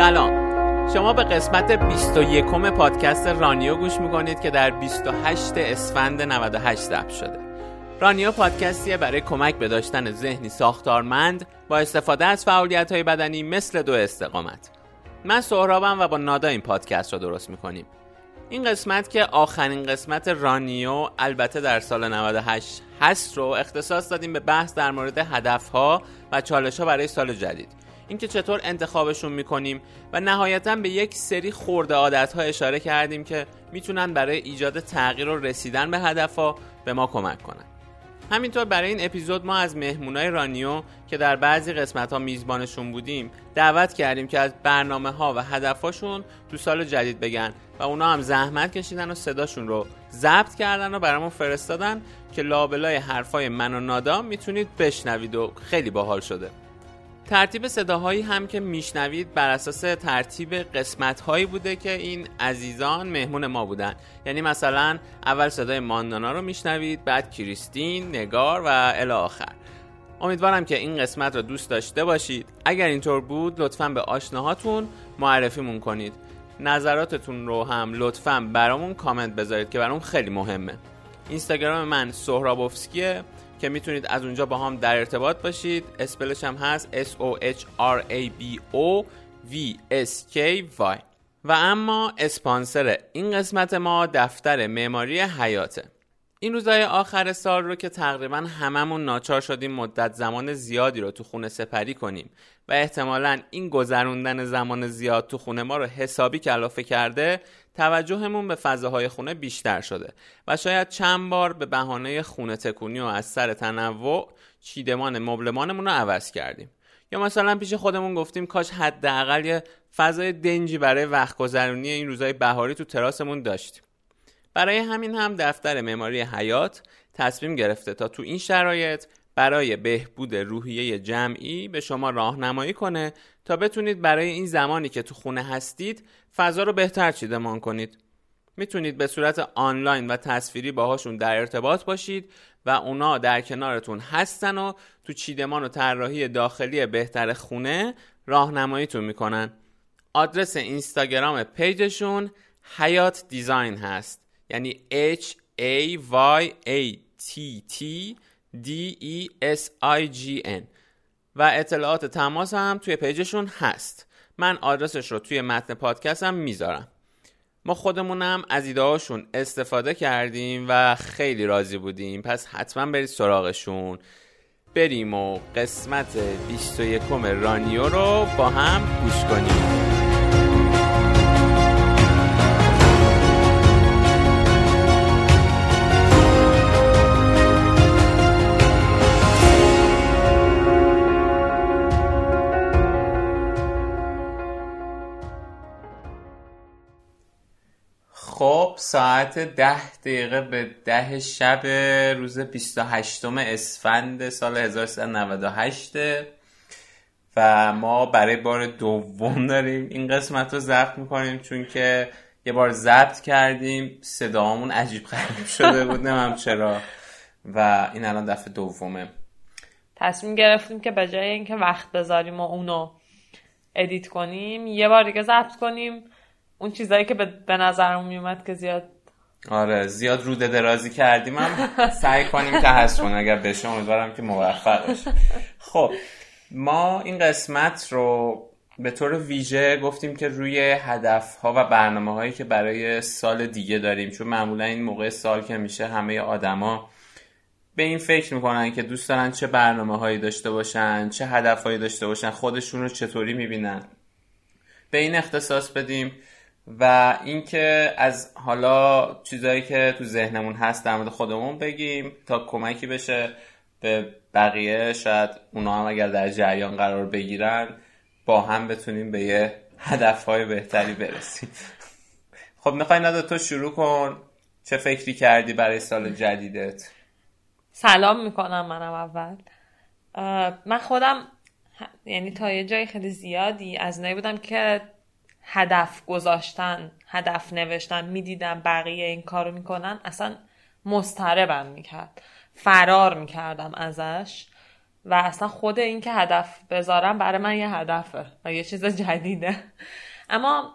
سلام. شما به قسمت 21 پادکست رانیو گوش می‌کنید که در 28 اسفند 98 ضبط شده. رانیو پادکستیه برای کمک به داشتن ذهنی ساختارمند با استفاده از فعالیت های بدنی مثل دو استقامت. من سهرابم و با نادا این پادکست را درست می‌کنیم. این قسمت که آخرین قسمت رانیو البته در سال 98 هست رو اختصاص دادیم به بحث در مورد هدفها و چالش ها برای سال جدید. اینکه چطور انتخابشون می‌کنیم و نهایتا به یک سری خورده عادت ها اشاره کردیم که می‌تونن برای ایجاد تغییر و رسیدن به هدفها به ما کمک کنن. همینطور برای این اپیزود ما از مهمونای رانیو که در بعضی قسمت ها میزبانشون بودیم دعوت کردیم که از برنامه ها و هدفاشون تو سال جدید بگن و اونا هم زحمت کشیدن و صداشون رو ضبط کردن و برامون فرستادن که لابلای حرفای من و نادا می‌تونید بشنوید و خیلی باحال شده. ترتیب صداهایی هم که میشنوید بر اساس ترتیب قسمت هایی بوده که این عزیزان مهمون ما بودن. یعنی مثلا اول صدای ماندانا رو میشنوید بعد کریستین نگار و الی آخر. امیدوارم که این قسمت رو دوست داشته باشید. اگر اینطور بود لطفا به آشناهاتون معرفیمون کنید. نظراتتون رو هم لطفا برامون کامنت بذارید که برامون خیلی مهمه. اینستاگرام من سهرابوفسکیه. که می‌تونید از اونجا با هم در ارتباط باشید. اسپلش هم هست S O H R A B O V S K Y. و اما اسپانسر این قسمت ما دفتر معماری حیاته. این روزهای آخر سال رو که تقریبا هممون ناچار شدیم مدت زمان زیادی رو تو خونه سپری کنیم و احتمالا این گذروندن زمان زیاد تو خونه ما رو حسابی کلافه کرده توجهمون به فضاهای خونه بیشتر شده و شاید چند بار به بهانه خونه تکونی و از سر تنوع چیدمان مبلمانمون رو عوض کردیم. یا مثلا پیش خودمون گفتیم کاش حداقل یه فضای دنجی برای وقت گذرونی این روزهای بهاری تو تراسمون داشتیم. برای همین هم دفتر معماری حیات تصمیم گرفته تا تو این شرایط برای بهبود روحیه جمعی به شما راهنمایی کنه تا بتونید برای این زمانی که تو خونه هستید فضا رو بهتر چیدمان کنید. می‌تونید به صورت آنلاین و تصویری باهاشون در ارتباط باشید و اونا در کنارتون هستن و تو چیدمان و طراحی داخلی بهتر خونه راهنماییتون می‌کنن. آدرس اینستاگرام پیجشون حیات دیزاین هست. یعنی H A Y A T T D E S I G N. و اطلاعات تماس هم توی پیجشون هست. من آدرسش رو توی متن پادکستم می‌ذارم. ما خودمونم از ایدهاشون استفاده کردیم و خیلی راضی بودیم. پس حتما برید سراغشون. بریم و قسمت 21 رانیو رو با هم گوش کنیم. ساعت ده دقیقه به ده شب روز 28 اسفند سال 1398 و ما برای بار دوم داریم. این قسمت رو ضبط می‌کنیم چون که یه بار ضبط کردیم. صدامون عجیب غریب شده بود نمیم چرا. و این الان دفعه دومه. تصمیم گرفتیم که به جای اینکه وقت بذاریم و اونو ادیت کنیم یه بار دیگه ضبط کنیم. اون چیزایی که به نظرم میومد که زیاد آره زیاد روده درازی کردیم هم سعی کنیم که هست کن اگر بشه امیدوارم که موفق باشه خب ما این قسمت رو به طور ویژه گفتیم که روی هدف ها و برنامه هایی که برای سال دیگه داریم چون معمولا این موقع سال که میشه همه آدما به این فکر می‌کنن که دوست دارن چه برنامه هایی داشته باشن چه هدف هایی داشته باشن خودشون رو چطوری می‌بینن. به این اختصاص بدیم و اینکه از حالا چیزایی که تو ذهنمون هست در مورد خودمون بگیم تا کمکی بشه به بقیه شاید اونا هم اگر در جریان قرار بگیرن با هم بتونیم به یه هدفهای بهتری برسیم. خب می‌خوای ندا تو شروع کن. چه فکری کردی برای سال جدیدت؟ سلام می‌کنم منم اول. من خودم یعنی تا یه جای خیلی زیادی از نایی بودم که هدف گذاشتن هدف نوشتن می‌دیدم بقیه این کارو می‌کنن اصلا مستربم می‌کرد. فرار می‌کردم ازش و اصلا خود این که هدف بذارم برای من یه هدفه و یه چیز جدیده. اما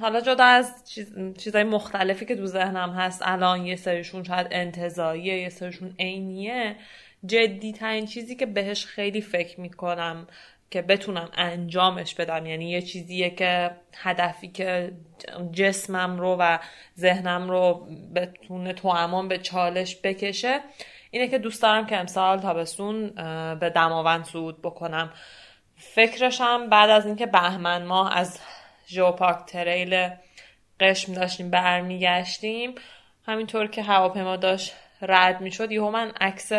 حالا جدا از چیز، چیزهای مختلفی که تو ذهنم هست الان یه سریشون شاید انتظاییه یه سریشون عینیه جدی ترین چیزی که بهش خیلی فکر می‌کنم که بتونم انجامش بدم یعنی یه چیزیه که هدفی که جسمم رو و ذهنم رو بتونه تو امان به چالش بکشه اینه که دوست دارم که امسال تابستون به دماوند صعود بکنم. فکرشم بعد از اینکه بهمن ماه از ژئوپارک تریل قشم داشتیم برمیگشتیم همینطور که هواپیما داشت رد می‌شد یهو من عکس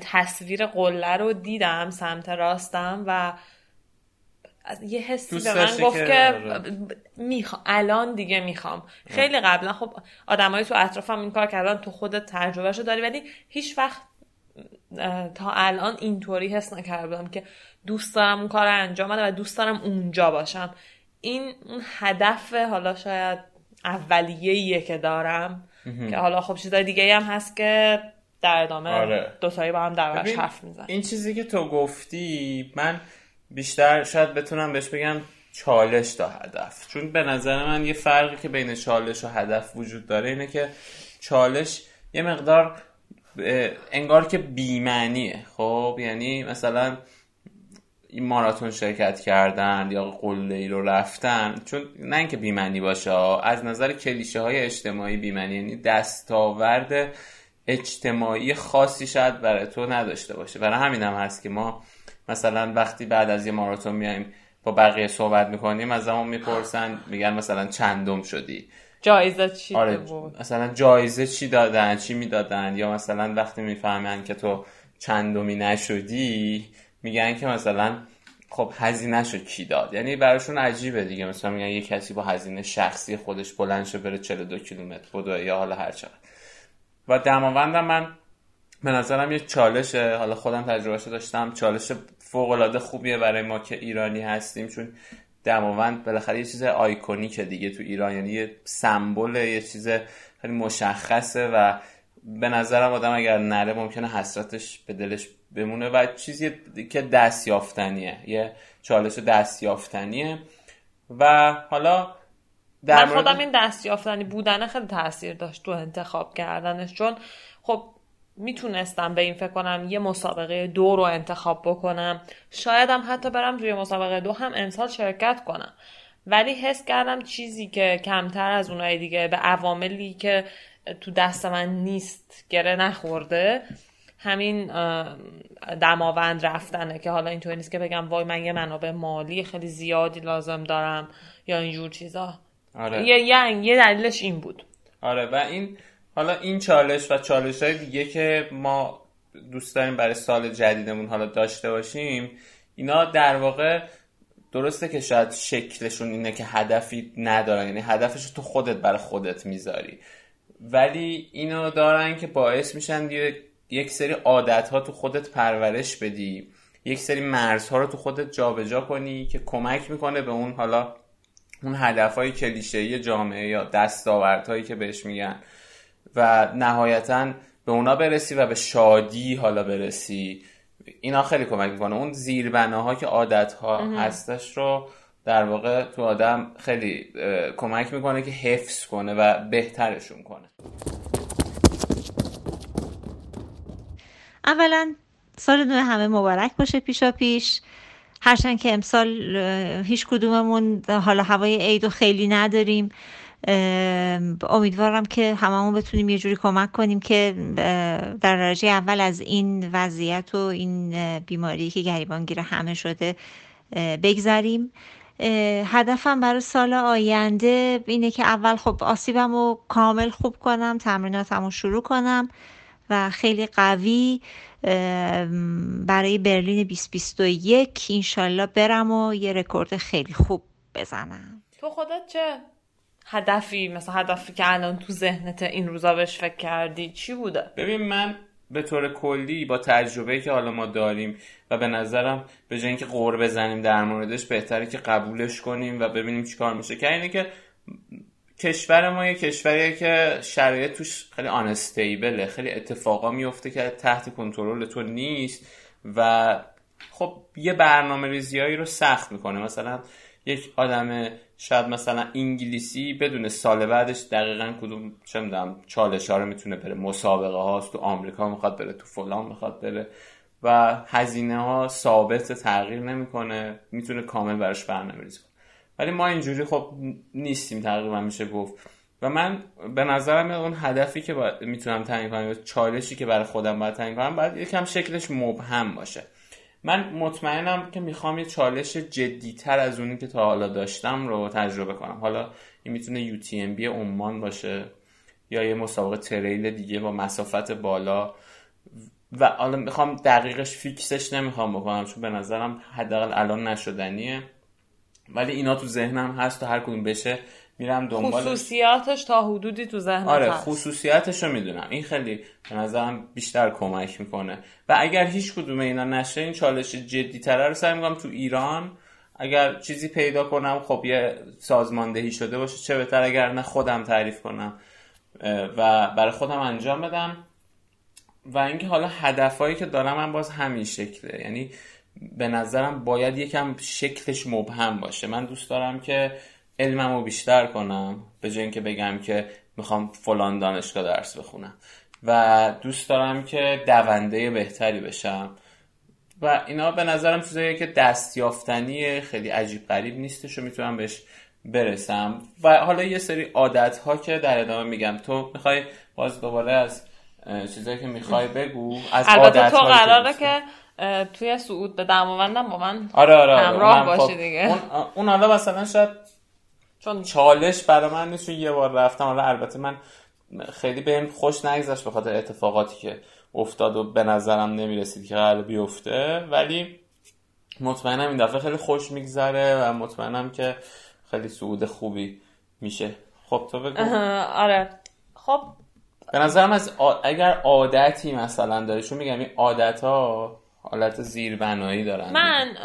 تصویر قله رو دیدم سمت راستم و یه حسی به من گفت که آره. می‌خوام الان دیگه می‌خوام. خیلی قبلا خب آدمایی تو اطرافم این کار کردن تو خودت تجربهشو داری ولی هیچ وقت تا الان اینطوری حس نکردم که دوست دارم اون کار رو انجام بدم و دوست دارم اونجا باشم. این اون هدف حالا شاید اولیه که دارم که حالا خب چیزای دیگه هم هست که در ادامه آره. دوتایی با هم در حرف میزن این چیزی که تو گفتی من بیشتر شاید بتونم بهش بگم چالش تا هدف. چون به نظر من یه فرقی که بین چالش و هدف وجود داره اینه که چالش یه مقدار انگار که بیمعنیه. خب یعنی مثلا این ماراتون شرکت کردن یا قله ای رو رفتن چون نه اینکه بیمنی باشه از نظر کلیشه های اجتماعی بیمنی یعنی دستاورد اجتماعی خاصی شاید برای تو نداشته باشه. برای همین هم هست که ما مثلا وقتی بعد از یه ماراتون میایم با بقیه صحبت می‌کنیم از همون می‌پرسن میگن مثلا چندم شدی؟ جایزه چی آره بود؟ مثلا جایزه چی دادن چی می‌دادن؟ یا مثلا وقتی می‌فهمن که تو چندمی نشدی میگن که مثلا خب هزینه شو کی داد؟ یعنی براشون عجیبه دیگه. مثلا میگن یه کسی با هزینه شخصی خودش بلند شه بره 42 کیلومتر بدو یا حالا هر چقدر. و دماوندم من. به نظرم یه چالشه حالا خودم تجربهش داشتم چالش فوق العاده خوبیه برای ما که ایرانی هستیم چون دماوند بالاخره یه چیز آیکونیکه دیگه تو ایران یعنی یه سمبل یه چیز خیلی مشخصه و به نظرم آدم اگر نره ممکنه حسرتش به دلش بمونه و چیزی که دست یافتنیه یه چالش دست یافتنیه و حالا من خودم این دست یافتنی بودن خیلی تاثیر داشت تو انتخاب کردنش چون خب می‌تونستم به این فکر کنم یه مسابقه دو رو انتخاب بکنم. شایدم حتی برم توی مسابقه دو هم امسال شرکت کنم. ولی حس کردم چیزی که کمتر از اونای دیگه به عواملی که تو دست من نیست گره نخورده همین دماوند رفتنه که حالا اینطوری نیست که بگم وای من یه منابع مالی خیلی زیادی لازم دارم یا اینجور چیزا. آره. یه یه دلیلش این بود آره و این حالا این چالش و چالش های دیگه که ما دوست داریم برای سال جدیدمون حالا داشته باشیم اینا در واقع درسته که شاید شکلشون اینه که هدفی ندارن یعنی هدفش تو خودت برای خودت می‌ذاری ولی اینو دارن که باعث میشن یک سری عادت ها تو خودت پرورش بدی یک سری مرزها رو تو خودت جابجا جا کنی که کمک می‌کنه به اون حالا اون هدف های کلیشه‌ای جامعه یا دستاوردهایی که بهش میگن. و نهایتا به اونا برسی و به شادی حالا برسی. اینا خیلی کمک می‌کنه. اون زیربناها که عادت ها هستش رو در واقع تو آدم خیلی کمک می‌کنه که حفظ کنه و بهترشون کنه. اولا سال نو همه مبارک باشه پیشا پیش هرچند که امسال هیچ کدوممون حالا هوای عید خیلی نداریم. امیدوارم که هممون بتونیم یه جوری کمک کنیم که در درجه اول از این وضعیت و این بیماری که گریبانگیر همه شده بگذریم. هدفم برای سال آینده اینه که اول خب آسیبم رو کامل خوب کنم تمریناتم رو شروع کنم و خیلی قوی. برای برلین 2021 انشالله برم و یه رکورد خیلی خوب بزنم. تو خودت چه هدفی مثلا هدفی که الان تو ذهنت این روزا بهش فکر کردی چی بوده؟ ببین من به طور کلی با تجربه که حالا ما داریم و به نظرم به جای اینکه قور بزنیم در موردش بهتره که قبولش کنیم و ببینیم چیکار میشه. که اینه که کشور ما یه کشوریه که شرایط توش خیلی آنستیبله خیلی اتفاقا میفته که تحت کنترل تو نیست و خب یه برنامه ریزیایی رو سخت می‌کنه. مثلا یک آدم شاید مثلا انگلیسی بدون سال بعدش دقیقا کدوم چه می‌دونم چالش ها رو می‌تونه بره. مسابقه هاست تو آمریکا می‌خواد بره تو فلان می‌خواد بره و هزینه ها ثابت تغییر نمی‌کنه می‌تونه کامل براش برنامه ریزی کنه. ولی ما اینجوری خب نیستیم تقریبا میشه گفت. و من به نظرم اون هدفی که می‌تونم تعیین کنم چالشی که برای خودم باید تعیین کنم باید یکم شکلش مبهم باشه. من مطمئنم که می‌خوام یه چالش جدیتر از اونی که تا حالا داشتم رو تجربه کنم. حالا این می‌تونه UTMB عمان باشه یا یه مسابقه تریل دیگه با مسافت بالا. و حالا می‌خوام دقیقش فیکسش نمی‌خوام بکنم چون به نظرم حداقل الان نشدنیه. ولی اینا تو ذهنم هست و هر کدوم بشه میرم دنبال خصوصیاتش تا حدودی تو ذهنم آره هست. خصوصیاتش رو می‌دونم. این خیلی به نظرم بیشتر کمک می‌کنه. و اگر هیچ کدوم اینا نشه این چالش جدی تره رو سعی می‌کنم تو ایران اگر چیزی پیدا کنم خب یه سازماندهی شده باشه چه بهتر اگر نه خودم تعریف کنم و برای خودم انجام بدم. و اینکه حالا هدفهایی که دارم من باز همین شکله. یعنی به نظرم باید یکم شکلش مبهم باشه. من دوست دارم که علممو بیشتر کنم به جای اینکه بگم که می‌خوام فلان دانشگاه درس بخونم. و دوست دارم که دونده بهتری بشم. و اینا به نظرم چیزایی که دستیافتنی خیلی عجیب غریب نیستش و می‌تونم بهش برسم. و حالا یه سری عادت ها که در ادامه میگم. تو می‌خوای باز دوباره از چیزایی که می‌خوای بگو از البته تو قراره که توی سعود به دماوندم با من آره آره. همراه باشی خب دیگه اون, اون حالا مثلا شاید چون چالش برای من نیست یه بار رفتم حالا البته من خیلی بهم خوش نگذشت به خاطر اتفاقاتی که افتاد و به نظرم نمی‌رسید که قرار بیفته ولی مطمئنم این دفعه خیلی خوش میگذره و مطمئنم که خیلی سعود خوبی میشه خب تو بگو آره خب به نظرم از اگر عادتی مثلا داره چون میگم این عادت ها حالت زیربنایی دارن. من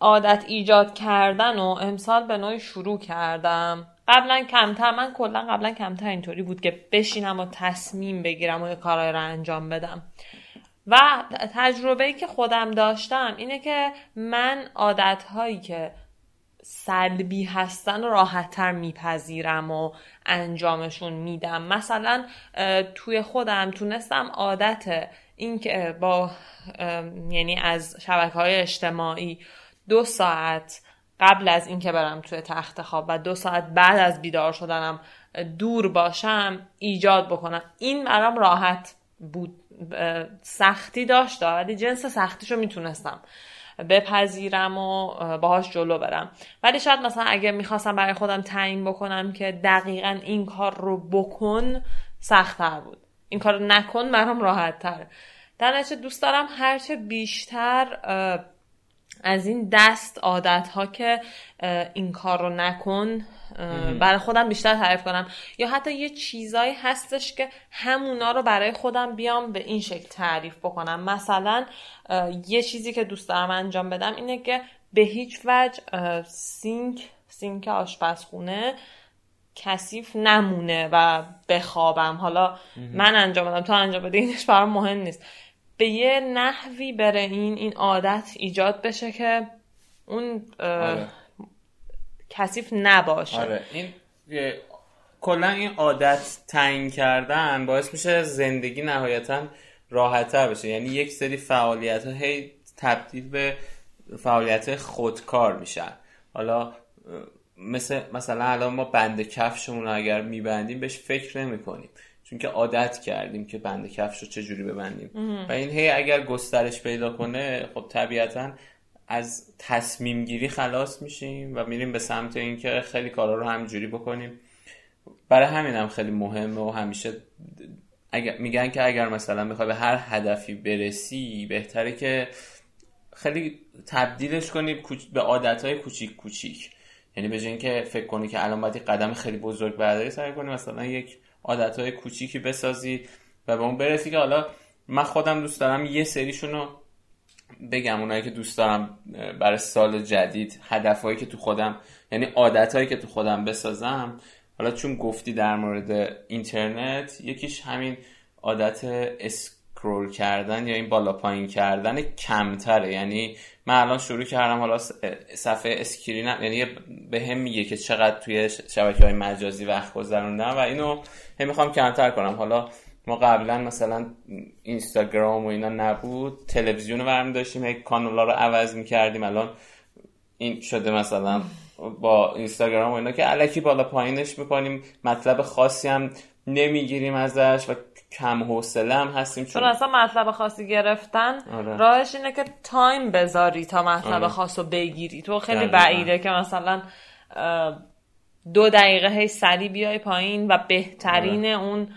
عادت ایجاد کردن و امسال به نوعی شروع کردم. قبلا کمتر من کلا قبلا کمتر اینطوری بود که بشینم و تصمیم بگیرم و یه کارهای رو انجام بدم. و تجربه ای که خودم داشتم اینه که من عادت هایی که سلبی هستن راحتتر میپذیرم و انجامشون میدم. مثلا توی خودم تونستم عادت اینکه با یعنی از شبکه های اجتماعی دو ساعت قبل از اینکه برم توی تخت خواب و دو ساعت بعد از بیدار شدنم دور باشم ایجاد بکنم. این برام راحت بود سختی داشت ولی جنس سختیشو می‌تونستم بپذیرم و باهاش جلو برم. ولی شاید مثلا اگه می‌خواستم برای خودم تعیین بکنم که دقیقا این کار رو بکن سختتر بود. این کار رو نکن برام راحت تر در دوست دارم هرچه بیشتر از این دست عادت ها که این کار رو نکن برای خودم بیشتر تعریف کنم. یا حتی یه چیزایی هستش که همونا رو برای خودم بیام به این شکل تعریف بکنم. مثلا یه چیزی که دوست دارم انجام بدم اینه که به هیچ وجه سینک سینک آشپزخونه کثیف نمونه و بخوابم. حالا من انجام بدم تو انجام بده اینش برام مهم نیست. به یه نحوی بره این این عادت ایجاد بشه که اون آره. کثیف نباشه. آره. این کلا این عادت تعیین کردن باعث میشه زندگی نهایتا راحتتر بشه. یعنی یک سری فعالیت ها هی تبدیل به فعالیت خودکار میشن. حالا مثل مثلا الان ما بند کفشمون رو اگر میبندیم بهش فکر نمی کنیم چون که عادت کردیم که بند کفش رو چجوری ببندیم. و این هی اگر گسترش پیدا کنه خب طبیعتا از تصمیم گیری خلاص میشیم و میریم به سمت اینکه خیلی کارا رو همجوری بکنیم. برای همین هم خیلی مهمه و همیشه اگر میگن که اگر مثلا می‌خوای به هر هدفی برسی بهتره که خیلی تبدیلش کنی به عادتهای کوچیک کوچیک. یعنی به اینکه فکر کنی که الان باید قدم خیلی بزرگ برداری سعی کنی مثلا یک عادتهای کوچیکی بسازی و به اون برسی که حالا من خودم دوست دارم یه سریشونو بگم اونایی که دوست دارم برای سال جدید هدفهایی که تو خودم یعنی عادتهایی که تو خودم بسازم. حالا چون گفتی در مورد اینترنت یکیش همین عادت scroll کردن یا این بالا پایین کردن کمتره. یعنی من الان شروع کردم حالا صفحه screen م یعنی بهم میگه که چقدر توی شبکه های مجازی وقت گذروندم و اینو هم می‌خوام کمتر کنم. حالا ما قبلا مثلا اینستاگرام و اینا نبود تلویزیون رو برمی داشتیم کانالا رو عوض می‌کردیم. الان این شده مثلا با اینستاگرام و اینا که الکی بالا پایینش می‌کنیم مطلب خاصی هم نمی‌گیریم ازش و کم حوصله هم هستیم چون اصلا مطلب خاصی گرفتن آره. راهش اینه که time بذاری تا مطلب آره. خاص رو بگیری تو خیلی بعیده که مثلا دو دقیقه هی سری بیای پایین و بهترین آره. اون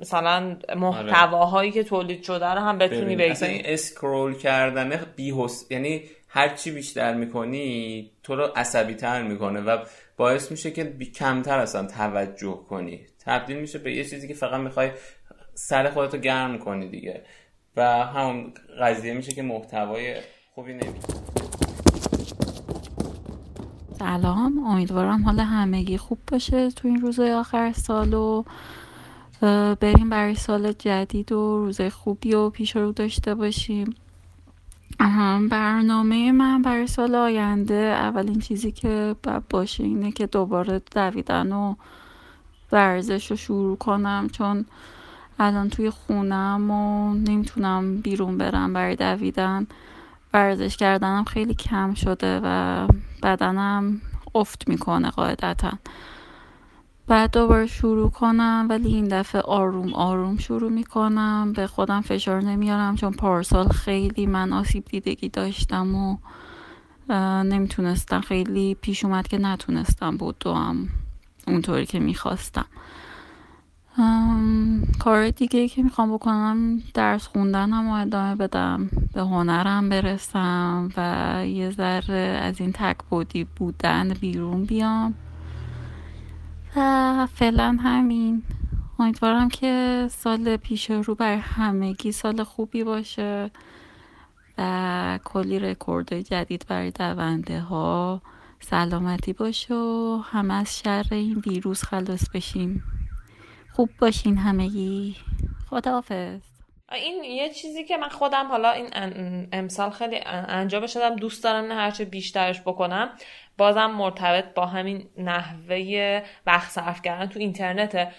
مثلا محتواهایی که تولید شده رو هم بتونی بگیری اصلا این اسکرول کردن بیهوس یعنی هر چی بیشتر می‌کنی تو رو عصبی تر می‌کنه و باعث میشه که کمتر اصلا توجه کنی تبدیل میشه به یه چیزی که فقط می‌خوای سر خودتو گرم کنی دیگه. و همون قضیه میشه که محتوای خوبی نمیشه. سلام. امیدوارم حال همگی خوب باشه تو این روزهای آخر سال و بریم برای سال جدید و روزای خوبی و پیش رو داشته باشیم. برنامه من برای سال آینده اولین چیزی که باید باشه اینه که دوباره دویدن و ورزش رو شروع کنم چون الان توی خونم و نمی‌تونم بیرون برم برای دویدن. ورزش کردنم خیلی کم شده و بدنم افت می‌کنه قاعدتا. بعد دوباره شروع کنم ولی این دفعه آروم آروم شروع می‌کنم. به خودم فشار نمیارم چون پارسال خیلی من آسیب دیدگی داشتم و نمی‌تونستم. خیلی پیش اومد که نتونستم بود هم اونطوری که می‌خواستم. کار دیگه که می‌خوام بکنم درس خوندنم و ادامه بدم به هنرم برسم و یه ذره از این تک بودی بودن بیرون بیام. و فعلا همین. امیدوارم که سال پیش رو بر همگی سال خوبی باشه و کلی رکورد جدید برای دونده ها. سلامتی باشه و همه از شر این ویروس خلاص بشیم. خوب باشین همگی. خداحافظ. این یه چیزی که من خودم حالا این امسال خیلی انجام شدم دوست دارم نه هرچه بیشترش بکنم. بازم مرتبط با همین نحوه وقت صرف کردن تو اینترنته.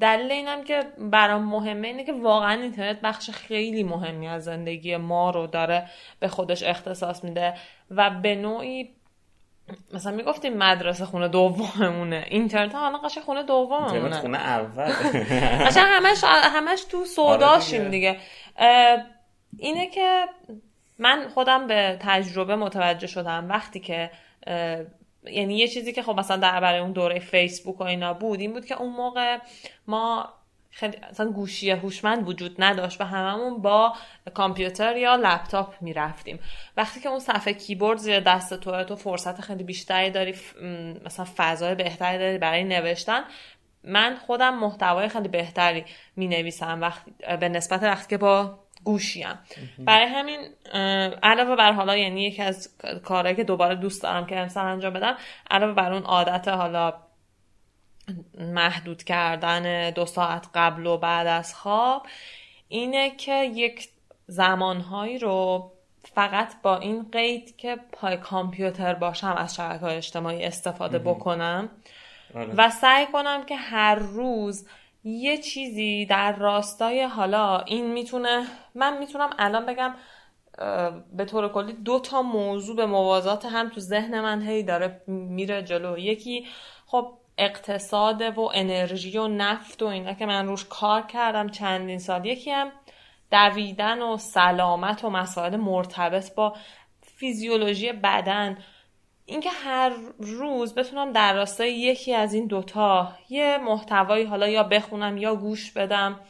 دلیل اینم که برام مهمه اینه که واقعا اینترنت بخش خیلی مهمی از زندگی ما رو داره به خودش اختصاص میده و به نوعی مثلا می‌گفتیم مدرسه خونه دوممونه. اینترنت حالا قشنگ خونه دوممونه. خونه اول. قشنگ همش همش تو سوداشیم آره دیگه. اینه که من خودم به تجربه متوجه شدم. وقتی که یعنی یه چیزی که خب مثلا در برای اون دوره فیسبوک و اینا بود این بود که اون موقع ما خیلی اصلا گوشی هوشمند وجود نداشت و هممون با کامپیوتر یا لپتاپ می‌رفتیم. وقتی که اون صفحه کیبورد زیر دست تو تو فرصت خیلی بیشتری داری مثلا فضای بهتری داری برای نوشتن من خودم محتوای خیلی بهتری می نویسم وقتی به نسبت وقتی که با گوشیم. برای همین علاوه بر حالا یعنی یکی از کارهایی که دوباره دوست دارم که امسال انجام بدم علاوه بر اون عادت حالا محدود کردن دو ساعت قبل و بعد از خواب اینه که یک زمانهایی رو فقط با این قید که پای کامپیوتر باشم از شبکه های اجتماعی استفاده بکنم آره. و سعی کنم که هر روز یه چیزی در راستای حالا این می‌تونه من می‌تونم الان بگم به طور کلی دو تا موضوع به موازات هم تو ذهن من هی داره میره جلو یکی خب اقتصاد و انرژی و نفت و اینا که من روش کار کردم چندین سال. یکی هم دویدن و سلامت و مسائل مرتبط با فیزیولوژی بدن. اینکه هر روز بتونم در راستای یکی از این دوتا یه محتوایی حالا یا بخونم یا گوش بدم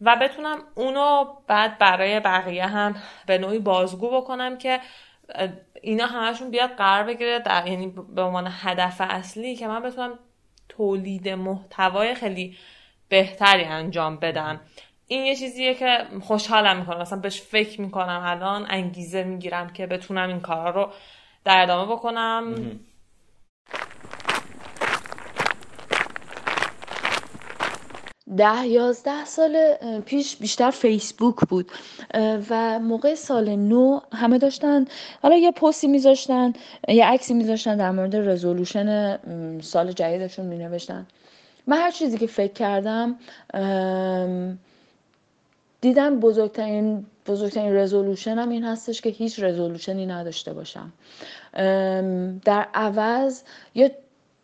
و بتونم اونو بعد برای بقیه هم به نوعی بازگو بکنم که اینا همشون بیاد قرار بگیره در یعنی به عنوان هدف اصلی که من بتونم تولید محتوای خیلی بهتری انجام بدم. این یه چیزیه که خوشحالم می‌کنم. مثلا بهش فکر می‌کنم الان انگیزه می‌گیرم که بتونم این کارا رو در ادامه بکنم. ده یازده سال پیش بیشتر فیسبوک بود. و موقع سال نو همه داشتن حالا یه پستی میذاشتن یه عکسی میذاشتن در مورد رزولوشن سال جدیدشون مینوشتن. من هر چیزی که فکر کردم دیدم بزرگترین بزرگترین رزولوشنم این هستش که هیچ رزولوشنی نداشته باشم. در عوض یه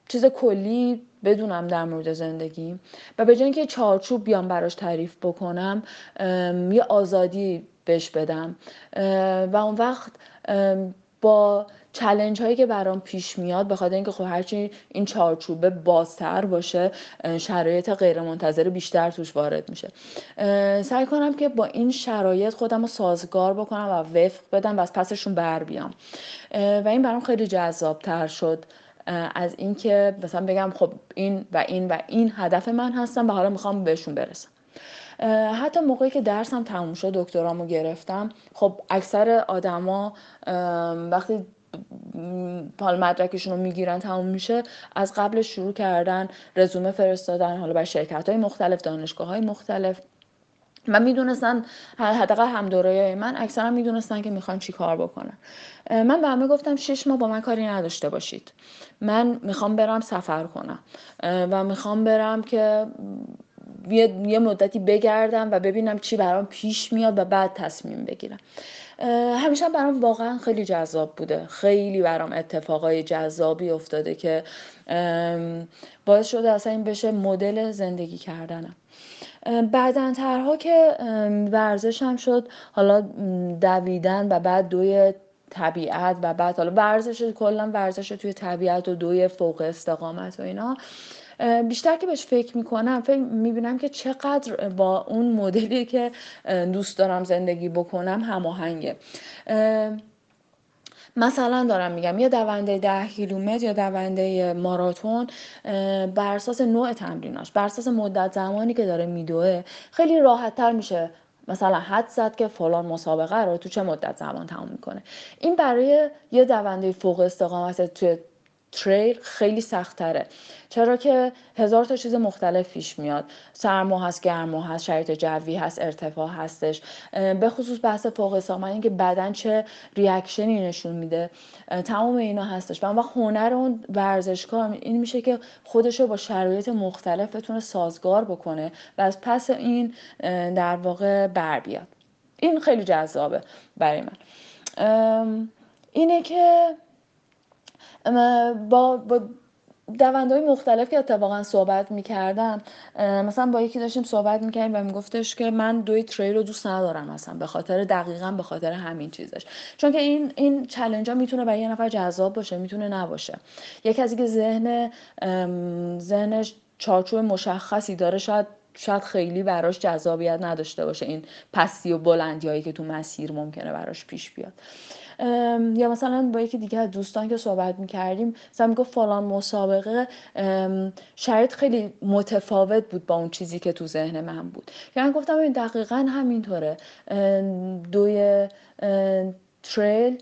چیز کلی بدونم در مورد زندگی. و به جای اینکه چارچوب بیام براش تعریف بکنم یه آزادی بهش بدم. و اون وقت با چلنج هایی که برام پیش میاد بخاطر اینکه خب هرچی این چارچوبه بازتر باشه شرایط غیر منتظره بیشتر توش وارد میشه. سعی کنم که با این شرایط خودم رو سازگار بکنم و وفق بدم و از پسشون بر بیام. و این برام خیلی جذاب تر شد. از اینکه مثلا بگم خب این و این و این هدف من هستم و حالا می‌خوام بهشون برسم. حتی موقعی که درسم تموم شد دکترامو گرفتم خب اکثر آدما وقتی حال مدرکشون رو می‌گیرن تموم میشه از قبل شروع کردن رزومه فرستادن حالا برای شرکت های مختلف دانشگاه های مختلف. و می‌دونستن حداقل هم دوره من اکثرا می‌دونستن که می‌خوان چی کار بکنن. من به همه گفتم شش ماه با من کاری نداشته باشید. من می‌خوام برم سفر کنم. و می‌خوام برم که یه مدتی بگردم و ببینم چی برام پیش میاد و بعد تصمیم بگیرم. همیشه برام واقعا خیلی جذاب بوده. خیلی برام اتفاقای جذابی افتاده که باعث شده اصلا این بشه مدل زندگی کردنم. بعدا ترها که ورزشم شد. حالا دویدن و بعد دوی طبیعت و بعد حالا ورزش کلا ورزش توی طبیعت و دوی فوق استقامت و اینا. بیشتر که بهش فکر می‌کنم فکر می‌بینم که چقدر با اون مدلی که دوست دارم زندگی بکنم هماهنگه. مثلا دارم میگم یه دونده ده کیلومتر یا دونده ماراتون بر اساس نوع تمریناش بر اساس مدت زمانی که داره میدوه خیلی راحت تر میشه مثلا حد زد که فلان مسابقه رو تو چه مدت زمان تموم می‌کنه. این برای یه دونده فوق استقامت توی تریل خیلی سختره چرا که هزار تا چیز مختلف پیش میاد. سرما هست گرما هست شرایط جوی هست ارتفاع هستش. به خصوص بحث فوق استقامت اینکه بدن چه ریاکشنی نشون میده. تمام اینا هستش. و وقت هنر اون ورزشکار این میشه که خودش رو با شرایط مختلف بتونه سازگار بکنه و از پس این در واقع بر بیاد. این خیلی جذابه برای من. اینه که با, با های مختلف که اتفاقا صحبت می‌کردم مثلا با یکی داشتیم صحبت می‌کردیم و میگفتش که من دوی تریل رو دوست ندارم مثلا به خاطر دقیقا به خاطر همین چیزش. چون که این این چلنج ها می‌تونه برای یه نفر جذاب باشه می‌تونه نباشه. یکی از که ذهن ذهنش چارچوب مشخصی داره شاید شاید خیلی براش جذابیت نداشته باشه این پستی و بلندی هایی که تو مسیر ممکنه براش پیش بیاد. یا مثلا با یکی دیگه از دوستان که صحبت می‌کردیم مثلا می‌گفت فلان مسابقه شرط خیلی متفاوت بود با اون چیزی که تو ذهن من بود. یعنی گفتم این دقیقا همینطوره. دوی تریل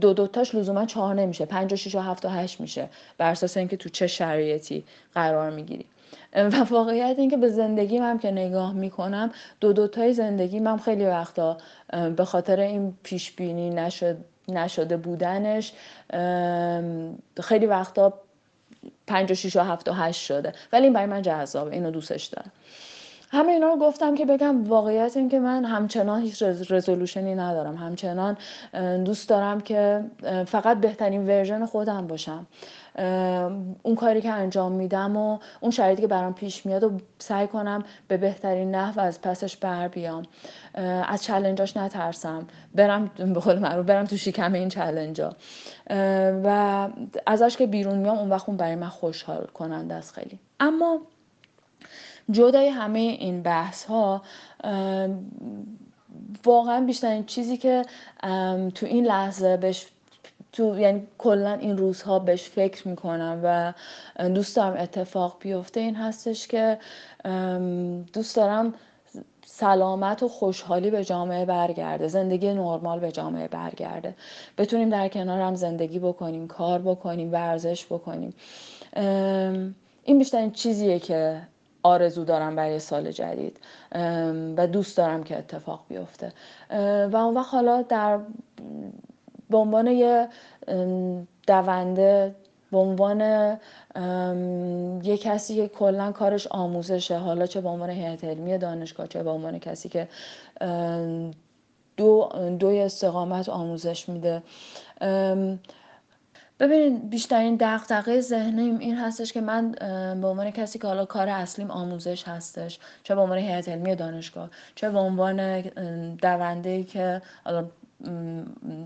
دو دوتاش لزوما چهار نمیشه. پنج و شیش و هفت و هشت میشه. بر اساس اینکه تو چه شرایطی قرار می‌گیری. و واقعیت اینکه به زندگی هم که نگاه می‌کنم دو دوتای زندگی هم خیلی وقتا به خاطر این پیش بینی نشد نشده بودنش خیلی وقتا پنج و شیش و هفت و هشت شده. ولی این برای من جذابه اینو دوستش دارم. همه اینا رو گفتم که بگم واقعیت این که من همچنان هیچ رزولوشنی ندارم. همچنان دوست دارم که فقط بهترین ورژن خودم باشم. اون کاری که انجام میدم و اون شرایطی که برام پیش میاد و سعی کنم به بهترین نحو از پسش بر بیام. از چلنجاش نترسم. برم به قول معروف برم تو شکم این چلنجا. و ازش که بیرون میام اون وقت اون برای من خوشحال کننده است خیلی. اما جدای همه این بحث ها واقعا بیشترین چیزی که تو این لحظه بهش تو یعنی کلا این روزها بهش فکر می‌کنم و دوست دارم اتفاق بیفته این هستش که دوست دارم سلامت و خوشحالی به جامعه برگرده زندگی نرمال به جامعه برگرده. بتونیم در کنار هم زندگی بکنیم کار بکنیم ورزش بکنیم. این بیشترین چیزیه که آرزو دارم برای سال جدید و دوست دارم که اتفاق بیفته. و اون وقت حالا در به عنوان یه دونده به عنوان یه کسی که کلا کارش آموزشه حالا چه به عنوان هیئت علمی دانشگاه چه به عنوان کسی که دو دوی استقامت آموزش میده. ببینید بیشترین دغدغه ذهنیم این هستش که من به عنوان کسی که حالا کار اصلیم آموزش هستش چه به عنوان هیئت علمی دانشگاه چه به عنوان دونده که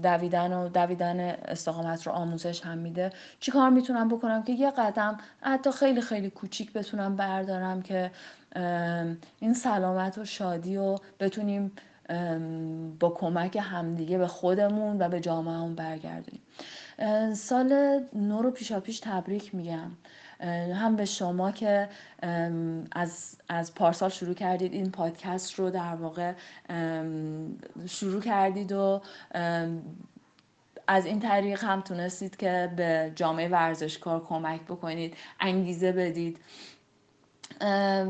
دویدن و دویدن استقامت رو آموزش هم میده. چی کار می‌تونم بکنم که یه قدم حتی خیلی خیلی کوچیک بتونم بردارم که این سلامت و شادی و بتونیم با کمک همدیگه به خودمون و به جامعهمون برگردونیم. سال نو رو پیشا پیش تبریک میگم. هم به شما که از, از پارسال شروع کردید این پادکست رو در واقع شروع کردید و از این طریق هم تونستید که به جامعه ورزشکار کمک بکنید انگیزه بدید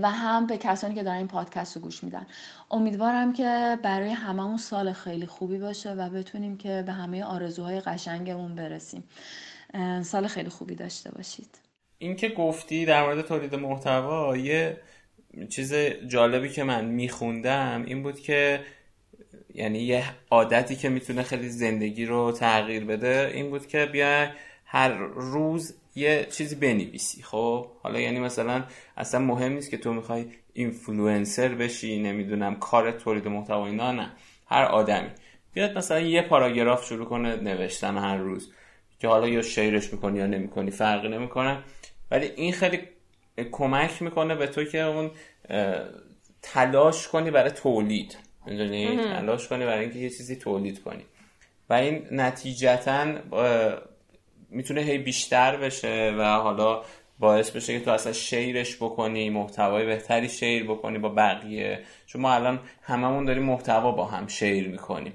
و هم به کسانی که دارن این پادکست رو گوش میدن. امیدوارم که برای هممون سال خیلی خوبی باشه و بتونیم که به همه آرزوهای قشنگمون برسیم. سال خیلی خوبی داشته باشید. این که گفتی در مورد تولید محتوا یه چیز جالبی که من میخوندم این بود که یعنی یه عادتی که می‌تونه خیلی زندگی رو تغییر بده این بود که بیا هر روز یه چیزی بنویسی. خب حالا یعنی مثلا اصلا مهم نیست که تو می‌خوای اینفلوئنسر بشی نمی‌دونم کار تولید محتوا اینا نه. هر آدمی. بیاد مثلا یه پاراگراف شروع کنه نوشتن هر روز که حالا یا شیرش می‌کنی یا نمی‌کنی فرقی نمی‌کنه. ولی این خیلی کمک می‌کنه به تو که اون تلاش کنی برای تولید. تلاش کنی برای اینکه یه چیزی تولید کنی. و این نتیجتا می‌تونه هی بیشتر بشه و حالا باعث بشه که تو اصلا شیرش بکنی محتوای بهتری شیر بکنی با بقیه. چون ما الان هممون داریم محتوا با هم شیر می‌کنیم.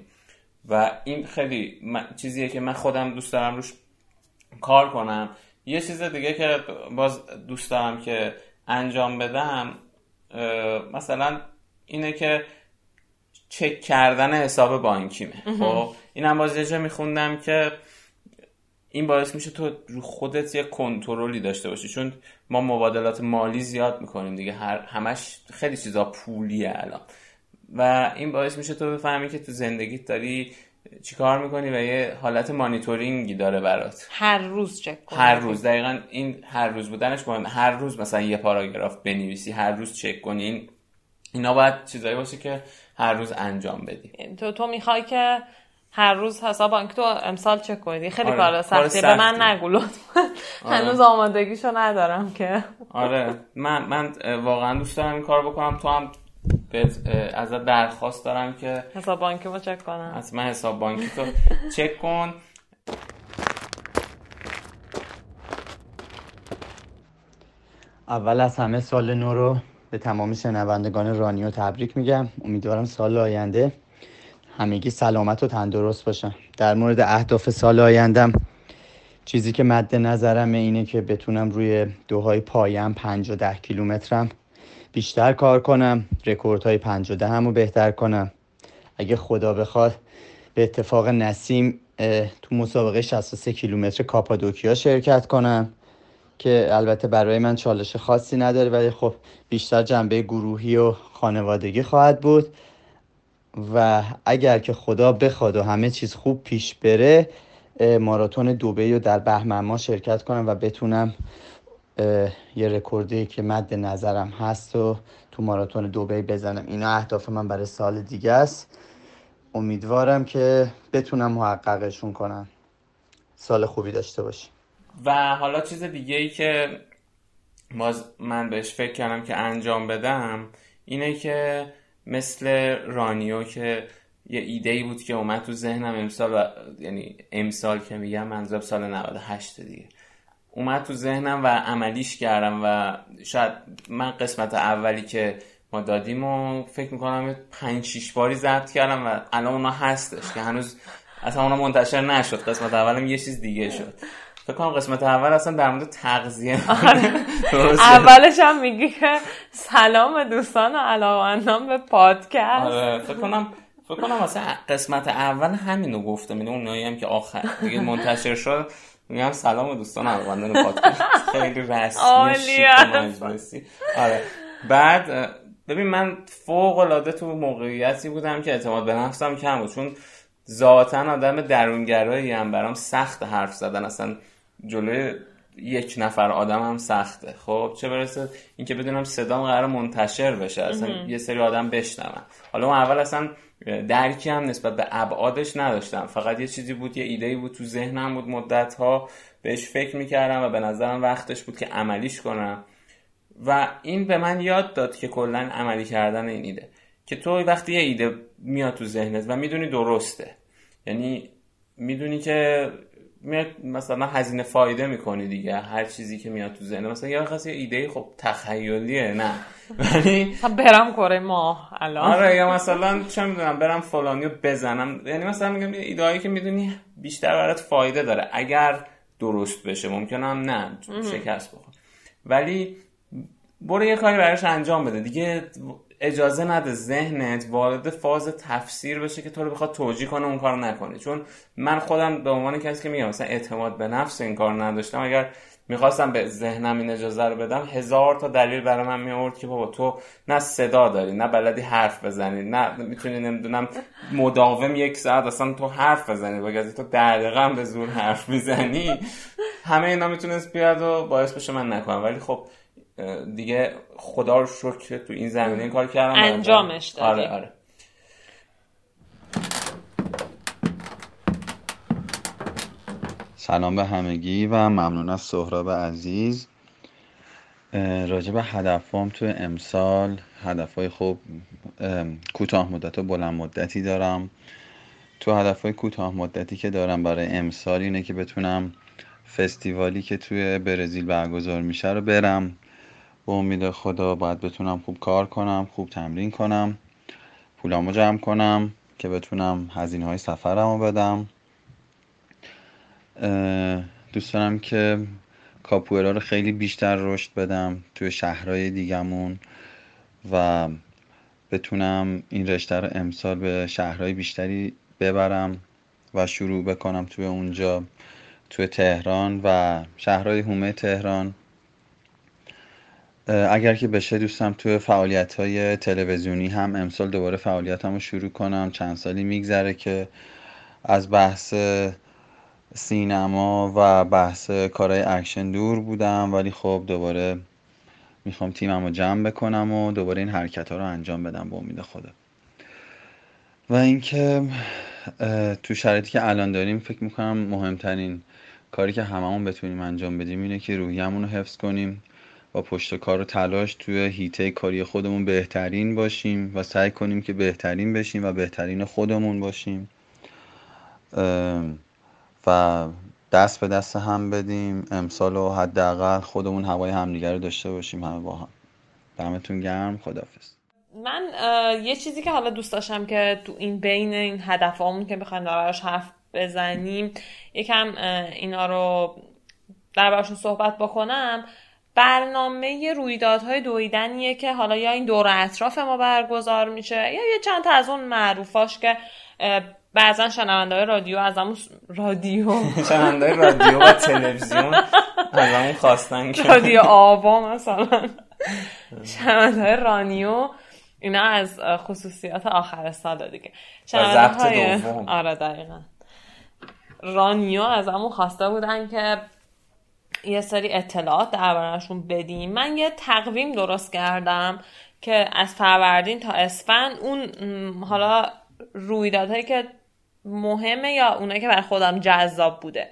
و این خیلی چیزیه که من خودم دوست دارم روش کار کنم. یه چیز دیگه که باز دوست دارم که انجام بدم مثلا اینه که چک کردن حساب بانکیمه. خب هم باز یه میخوندم که این باعث میشه تو رو خودت یه کنترلی داشته باشی. چون ما مبادلات مالی زیاد می‌کنیم دیگه هر همش خیلی چیزا پولیه الان. و این باعث میشه تو بفهمی که تو زندگیت داری چیکار می‌کنی و یه حالت مانیتورینگی داره برات؟ هر روز چک کنی هر روز. دقیقا این هر روز بودنش مهم هر روز مثلا یه پاراگراف بنویسی هر روز چک کنی. اینا باید چیزایی باشه که هر روز انجام بدی. تو تو می‌خوای که هر روز حساب بانک تو امسال چک کنی. خیلی آره. کار سختی. به من نگو آره. هنوز آمادگیشو ندارم که. آره. من من واقعا دوست دارم این کار بکنم. تو هم ازت درخواست دارم که حساب بانکی رو چک کنم. از من حساب بانکی تو چک کن. اول از همه سال نو رو به تمام شنوندگان رانیو تبریک میگم. امیدوارم سال آینده همگی سلامت و تندرست باشن. در مورد اهداف سال آیندم چیزی که مد نظرم اینه که بتونم روی دوهای پایه‌م پنج و ده کیلومترم بیشتر کار کنم رکورد های پنج و ده رو بهتر کنم. اگه خدا بخواد به اتفاق نسیم تو مسابقه 63 کیلومتر کاپادوکیا شرکت کنم که البته برای من چالش خاصی نداره ولی خب بیشتر جنبه گروهی و خانوادگی خواهد بود. و اگر که خدا بخواد و همه چیز خوب پیش بره ماراتون دوبه رو در بهمن ما شرکت کنم و بتونم یه رکوردی که مد نظرم هست و تو ماراتون دوبه بزنم. اینا اهداف من برای سال دیگه است. امیدوارم که بتونم محققشون کنم. سال خوبی داشته باشی و حالا چیز دیگه ای که من بهش فکر کردم که انجام بدم اینه که مثل رانیو که یه ایده ای بود که اومد تو ذهنم امسال و... یعنی امسال که میگم منظور سال 98 دیگه. اومد تو ذهنم و عملیش کردم و شاید من قسمت اولی که ما دادیم و فکر می‌کنم پنج شیش باری ضبط کردم و الان اونا هستش که هنوز اصلا اونا منتشر نشد. قسمت اولم یه چیز دیگه شد. فکر کنم قسمت اول اصلا در مورد تغذیه آره. اولش هم میگی که سلام دوستان و علاقمندان به پادکست. آره. فکر کنم فکر کنم مثلا قسمت اول همینو گفته میده اونایی هم که آخر دیگه منتشر شد. میگم سلام دوستان علاقمندان پادکست. خیلی رسمی شیک آره. بعد ببین من فوق العاده تو موقعیتی بودم که اعتماد به نفسم کم بود. چون ذاتا آدم درونگرایی هم برام سخت حرف زدن. اصلا جلوی یک نفر آدم هم سخته. خب چه برسه اینکه بدونم صدام قرار منتشر بشه. اصلا یه سری آدم بشنون. حالا اول اصلا درکی هم نسبت به ابعادش نداشتم. فقط یه چیزی بود یه ایده بود تو ذهنم بود مدت ها بهش فکر می‌کردم و به نظرم وقتش بود که عملیش کنم. و این به من یاد داد که کلا عملی کردن این ایده. که تو وقتی یه ایده میاد تو ذهنت و می‌دونی درسته. یعنی می‌دونی که میاد مثلا هزینه فایده می‌کنی دیگه هر چیزی که میاد تو ذهن مثلا یه یه ایده خب تخیلیه نه. ولی برم کره ما الان. آره یا مثلا چه می‌دونم برم فلانیو بزنم. یعنی مثلا میگم ایده که می‌دونی بیشتر برات فایده داره. اگر درست بشه ممکنم نه شکست بخور ولی برو یه کاری براش انجام بده. دیگه اجازه نده ذهنت وارد فاز تفسیر بشه که تو رو بخواد توجیه کنه اون کار نکنه. چون من خودم به عنوان کسی که میگم مثلا اعتماد به نفس این کار نداشتم اگر می‌خواستم به ذهنم این اجازه رو بدم هزار تا دلیل برای من میورد که بابا تو نه صدا داری نه بلدی حرف بزنی نه می‌تونی نمی‌دونم مداوم یک ساعت اصلا تو حرف بزنی بگذی تو دقیقا به زور حرف می‌زنی. همه اینا می‌تونست بیاد و باعث بشه من نکنم. ولی خب دیگه خدا رو شکر تو این زمینه این کار کردم. انجامش دادی. آره آره. سلام به همگی و ممنون از سهراب عزیز. راجع به هدفام تو امسال هدفهای خوب کوتاه مدت و بلند مدتی دارم. تو هدفهای کوتاه مدتی که دارم برای امسال اینه که بتونم فستیوالی که توی برزیل برگزار میشه رو برم. به امید خدا باید بتونم خوب کار کنم خوب تمرین کنم پولامو جمع کنم که بتونم هزینه های سفرمو بدم. دوست دارم که کاپوئرا رو خیلی بیشتر رشد بدم توی شهرهای دیگمون و بتونم این رشته رو امسال به شهرهای بیشتری ببرم و شروع بکنم توی اونجا توی تهران و شهرهای حومه تهران. اگر که بشه دوستم توی فعالیت های تلویزیونی هم امسال دوباره فعالیتم رو شروع کنم. چند سالی میگذره که از بحث سینما و بحث کارهای اکشن دور بودم ولی خب دوباره می‌خوام تیمم رو جمع بکنم و دوباره این حرکت ها رو انجام بدم به امید خدا. و اینکه تو شرایطی که الان داریم فکر می‌کنم مهمترین کاری که هممون بتونیم انجام بدیم اینه که روحیمون رو حفظ کنیم. با پشت کار و تلاش توی هیته کاری خودمون بهترین باشیم و سعی کنیم که بهترین بشیم و بهترین خودمون باشیم. و دست به دست هم بدیم. امسال و حداقل خودمون هوای همدیگه رو داشته باشیم. همه با هم. دمتون گرم. خدافز من یه چیزی که حالا دوست داشتم که تو این بین این هدفامون که بخوایم دربارش حرف بزنیم یکم اینا رو دربارشون صحبت بکنم. برنامه رویدادهای دویدنیه که حالا یا این دور اطراف ما برگزار میشه یا یه چند تا از اون معروفاش که بعضا شنونده های رادیو از همون رادیو. شنونده رادیو و تلویزیون از همون خواستن که. رادیو آوا مثلا. شنونده های رانیو اینا از خصوصیات آخر سال دیگه. شنونده های آره دقیقا. رانیو از همون خواسته بودن که یه سری اطلاعات دربارهشون بدیم. من یه تقویم درست کردم که از فروردین تا اسفند اون حالا رویدادهایی که مهمه یا اونایی که برای خودم جذاب بوده.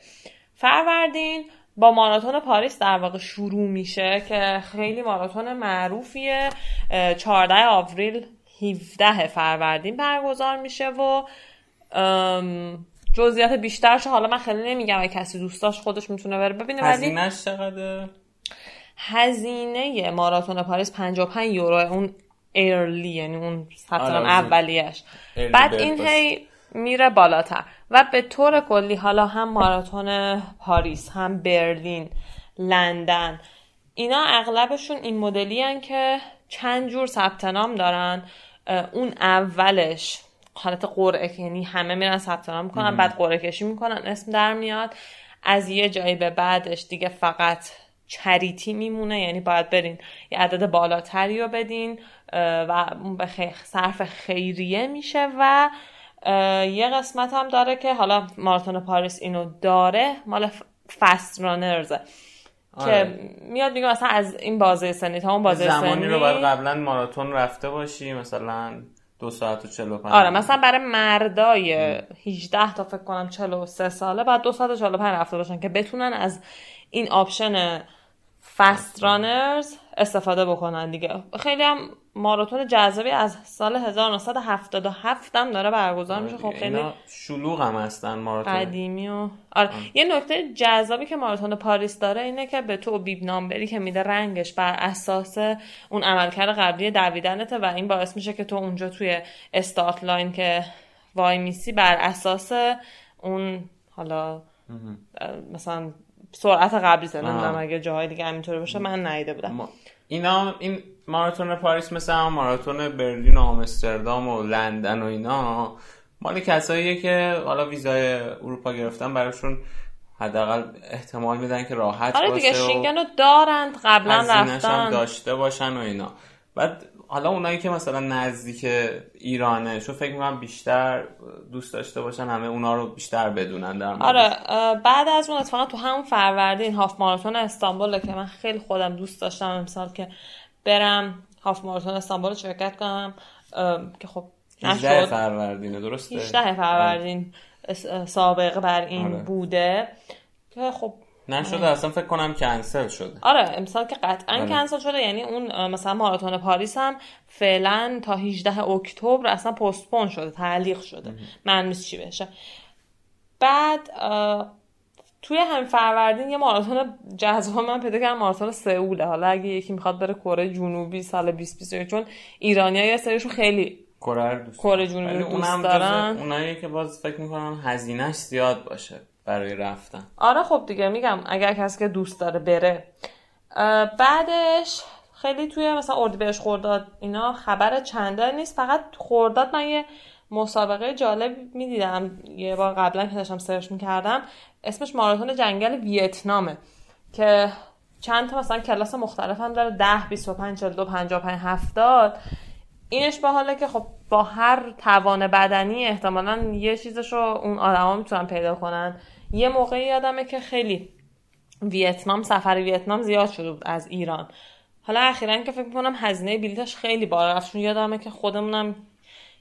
فروردین با ماراتون پاریس در واقع شروع میشه که خیلی ماراتون معروفیه. 14 آوریل 17 فروردین برگزار میشه و جزئیات بیشترش حالا من خیلی نمیگم اگه کسی دوستاش خودش می‌تونه بره. ببینه ولی چقدر هزینه ماراتون پاریس 55 یورو. اون ایرلی یعنی اون ثبت آره، اولیش بعد این هی میره بالاتر. و به طور کلی حالا هم ماراتون پاریس هم برلین لندن اینا اغلبشون این مدلی که چند جور ثبت نام دارن. اون اولش حالت قرعه یعنی همه میرن ثبت نام می‌کنن بعد قرعه کشی می‌کنن اسم در میاد. از یه جایی به بعدش دیگه فقط چریتی میمونه یعنی باید برین یه عدد بالاتری رو بدین و اون به صرف خیریه میشه و یه قسمت هم داره که حالا ماراتون پاریس اینو داره مال فست رانرزه که آره. میاد میگه مثلا از این بازه سنی تا اون بازه زمانی سنی. رو باید قبلا ماراتون رفته باشی مثلا دو ساعت و چلو پنج آره مثلا برای مردای 18 تا فکر کنم 43 ساله بعد دو ساعت و 45 رفته باشن که بتونن از این option fast runners استفاده بکنن دیگه. خیلی هم ماراتون جذابی از سال 1977 هم داره برگزار میشه. خب خیلی شلوغ هم هستن ماراتون. قدیمی و آره. یه نکته جذابی که ماراتون پاریس داره اینه که به تو bib number ی که میده رنگش بر اساس اون عملکرد قبلی دویدنته و این باعث میشه که تو اونجا توی start line که وای میسی بر اساس اون حالا مثلا سرعت قبلی نمی‌دونم اگه جاهای دیگه همینطوری باشه من ندیده بودم. اینا این ماراتون پاریس مثل هم ماراتون برلین و آمستردام و لندن و اینا. مال کساییه که حالا ویزای اروپا گرفتن براشون حداقل احتمال میدن که راحت آره دیگه شینگن رو دارند قبلا رفتن. داشته باشن و اینا. بعد حالا اونایی که مثلا نزدیک ایرانه شو فکر می‌کنم بیشتر دوست داشته باشن همه اونا رو بیشتر بدونن در آره بعد از اون اتفاقا تو همون فروردین هاف ماراتون استانبول که من خیلی خودم دوست داشتم امسال که برم هاف ماراتون استانبول رو شرکت کنم که خب نشد. فروردینه درسته؟ 18 فروردین سابقه بر این آره. بوده که خب نشده اصلا فکر کنم کنسل شده. آره امسال که قطعا آره. کنسل شده یعنی اون مثلا ماراتون پاریس هم فعلا تا 18 اکتبر اصلا پستپون شده تعلیق شده. من چی بشه. بعد توی هم فروردین یه ماراتون جذاب من پیدا کردم ماراتون سئول حالا اگه یکی می‌خواد بره کره جنوبی سال 2021 چون ایرانیا یه سریشون خیلی کره جنوبی دوست دارن. اونایی که باز فکر می‌کنم هزینهش زیاد باشه برای رفتن. آره خب دیگه میگم اگر کسی که دوست داره بره. بعدش خیلی توی مثلا اردیبهشت خورداد اینا خبر چنده نیست. فقط خورداد من یه مسابقه جالب می‌دیدم. یه بار قبلا که داشتم سرچ می‌کردم اسمش ماراتون جنگل ویتنامه که چند تا مثلا کلاس مختلف هم داره 10 25 42 55 70 اینش به حاله که خب با هر توان بدنی احتمالا یه چیزش رو اون آدما می‌تونن پیدا کنن. یه موقعی یادمه که خیلی ویتنام سفر ویتنام زیاد شده بود از ایران. حالا اخیرا که فکر کنم هزینه بلیتش خیلی بالا رفت چون یادمه که خودمونم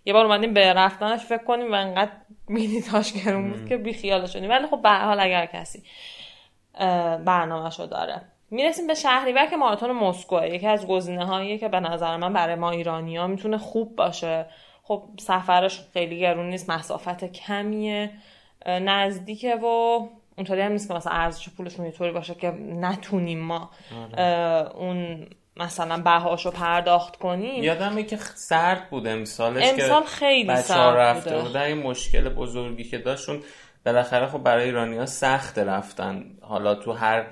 یه بار اومدیم به رفتنش فکر کنیم و انقدر بلیتاش گرون بود که بیخیال شدیم. ولی خب به حال اگر کسی برنامهشو داره. می‌رسیم به شهریور که ماراتون مسکو یکی از گزینه هایی که به نظر من برای ما ایرانی ها می‌تونه خوب باشه. خب سفرش خیلی گرون نیست مسافت کمیه. نزدیکه و اونطوری هم نیست که مثلا ارزش پولشون یه طوری باشه که نتونیم ما. آره. اون مثلا بهاشو پرداخت کنیم. یادمه که سرد بود امسالش امسال خیلی سرد رفته بوده این مشکل بزرگی که داشتون بالاخره خب برای ایرانی ها سخت رفتن. حالا تو هر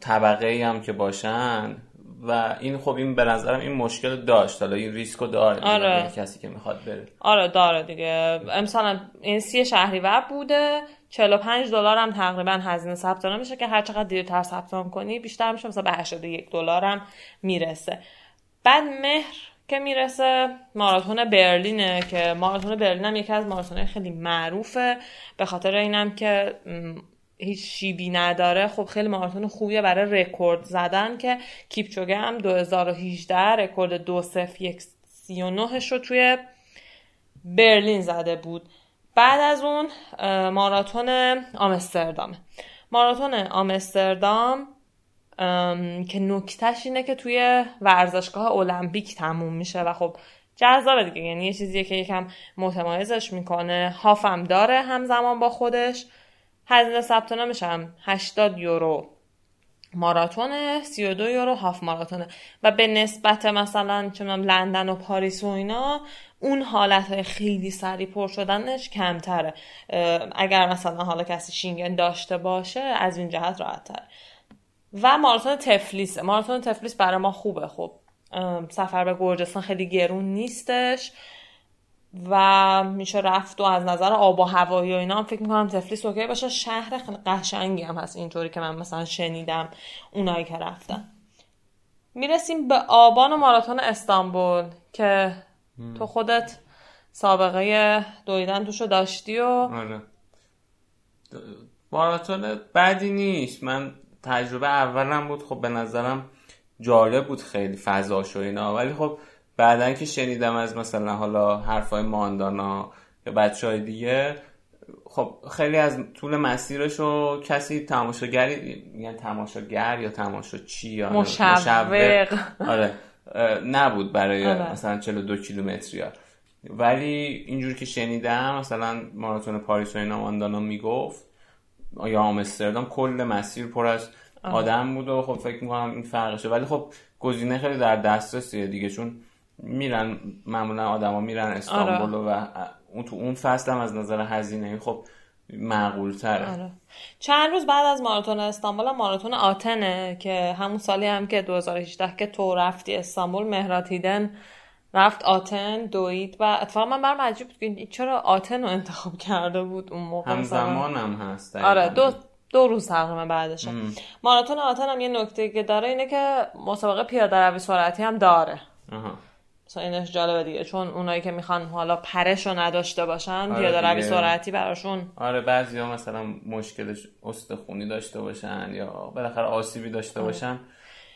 طبقه هم که باشن. و این خب این به نظرم این مشکل داشت. حالا این ریسکو داره آره. کسی که می‌خواد بره. آره داره دیگه. امسال این سی شهریور بوده. 45 دلار هم تقریبا هزینه ثبت نام میشه که هر چقدر دیرتر ثبت نام کنی بیشتر میشه مثلا به 81 دلار هم می‌رسه. بعد مهر که می‌رسه ماراتون برلینه که ماراتون برلین هم یکی از ماراتونهای خیلی معروفه. به خاطر اینم که هیچ شیبی نداره. خب خیلی ماراتون خوبیه برای رکورد زدن که کیپچوگه هم 2018 رکورد 2039 رو توی برلین زده بود. بعد از اون ماراتون آمستردام. ماراتون آمستردام که نکتهش اینه که توی ورزشگاه المپیک تموم میشه و خب جذابه دیگه. یعنی یه چیزیه که یکم متمایزش می‌کنه. هافم داره همزمان با خودش. هزینه ثبت نامش هم 80 یورو ماراتونه 32 یورو هاف ماراتونه. و به نسبت مثلا چون لندن و پاریس و اینا اون حالت خیلی سریع پر شدنش کمتره. اگر مثلا حالا کسی شینگن داشته باشه از این جهت راحت تر و ماراتون تفلیس ماراتون تفلیس برای ما خوبه. خب سفر به گرجستان خیلی گرون نیستش و میشه رفت و از نظر آب و هوایی و اینا هم فکر می‌کنم تفلیس اوکی باشه. شهر قشنگی هم هست اینطوری که من مثلا شنیدم اونایی که رفتن. می‌رسیم به آبان و ماراتون استانبول که تو خودت سابقه دویدن توشو داشتی و آره. ماراتون بدی نیست. من تجربه اولم بود. خب به نظرم جالب بود خیلی فضاش و اینا. ولی خب بعدا که شنیدم از مثلا حالا حرفای ماندانا یا بچه های دیگه خب خیلی از طول مسیرش رو کسی تماشاگری یعنی تماشاگر یا تماشا چی یا مشوق. آره. نبود برای آره. مثلا 42 کیلومتری ولی اینجور که شنیدم مثلا ماراتون پاریس و اینا ماندانا می‌گفت یا آمستردام کل مسیر پر از آدم بود و خب فکر می‌کنم این فرقشه ولی خب گزینه خیلی در دسترسیه دیگه چون میرن معمولا آدما میرن استانبول آره. و اون تو اون فصل هم از نظر هزینه خب معقول تره آره. چند روز بعد از ماراتون استانبول ماراتون آتنه که همون سالی هم که 2018 که تو رفتی استانبول مهراتیدن رفت آتن دوید و اتفاقا من برم عجیب بود چرا آتن رو انتخاب کرده بود اون موقع همزمان هم هست آره دو دو روز تقریبا بعدش ماراتون آتن هم یه نکته که داره اینه که مسابقه پیاده روی سرعتی هم داره. مثلا اینش جالبه دیگه. چون اونایی که می‌خوان حالا پرش رو نداشته باشن آره پیاده روی سرعتی براشون. آره بعضی ها مثلا مشکلش استخونی داشته باشن یا بالاخره آسیبی داشته آره. باشن.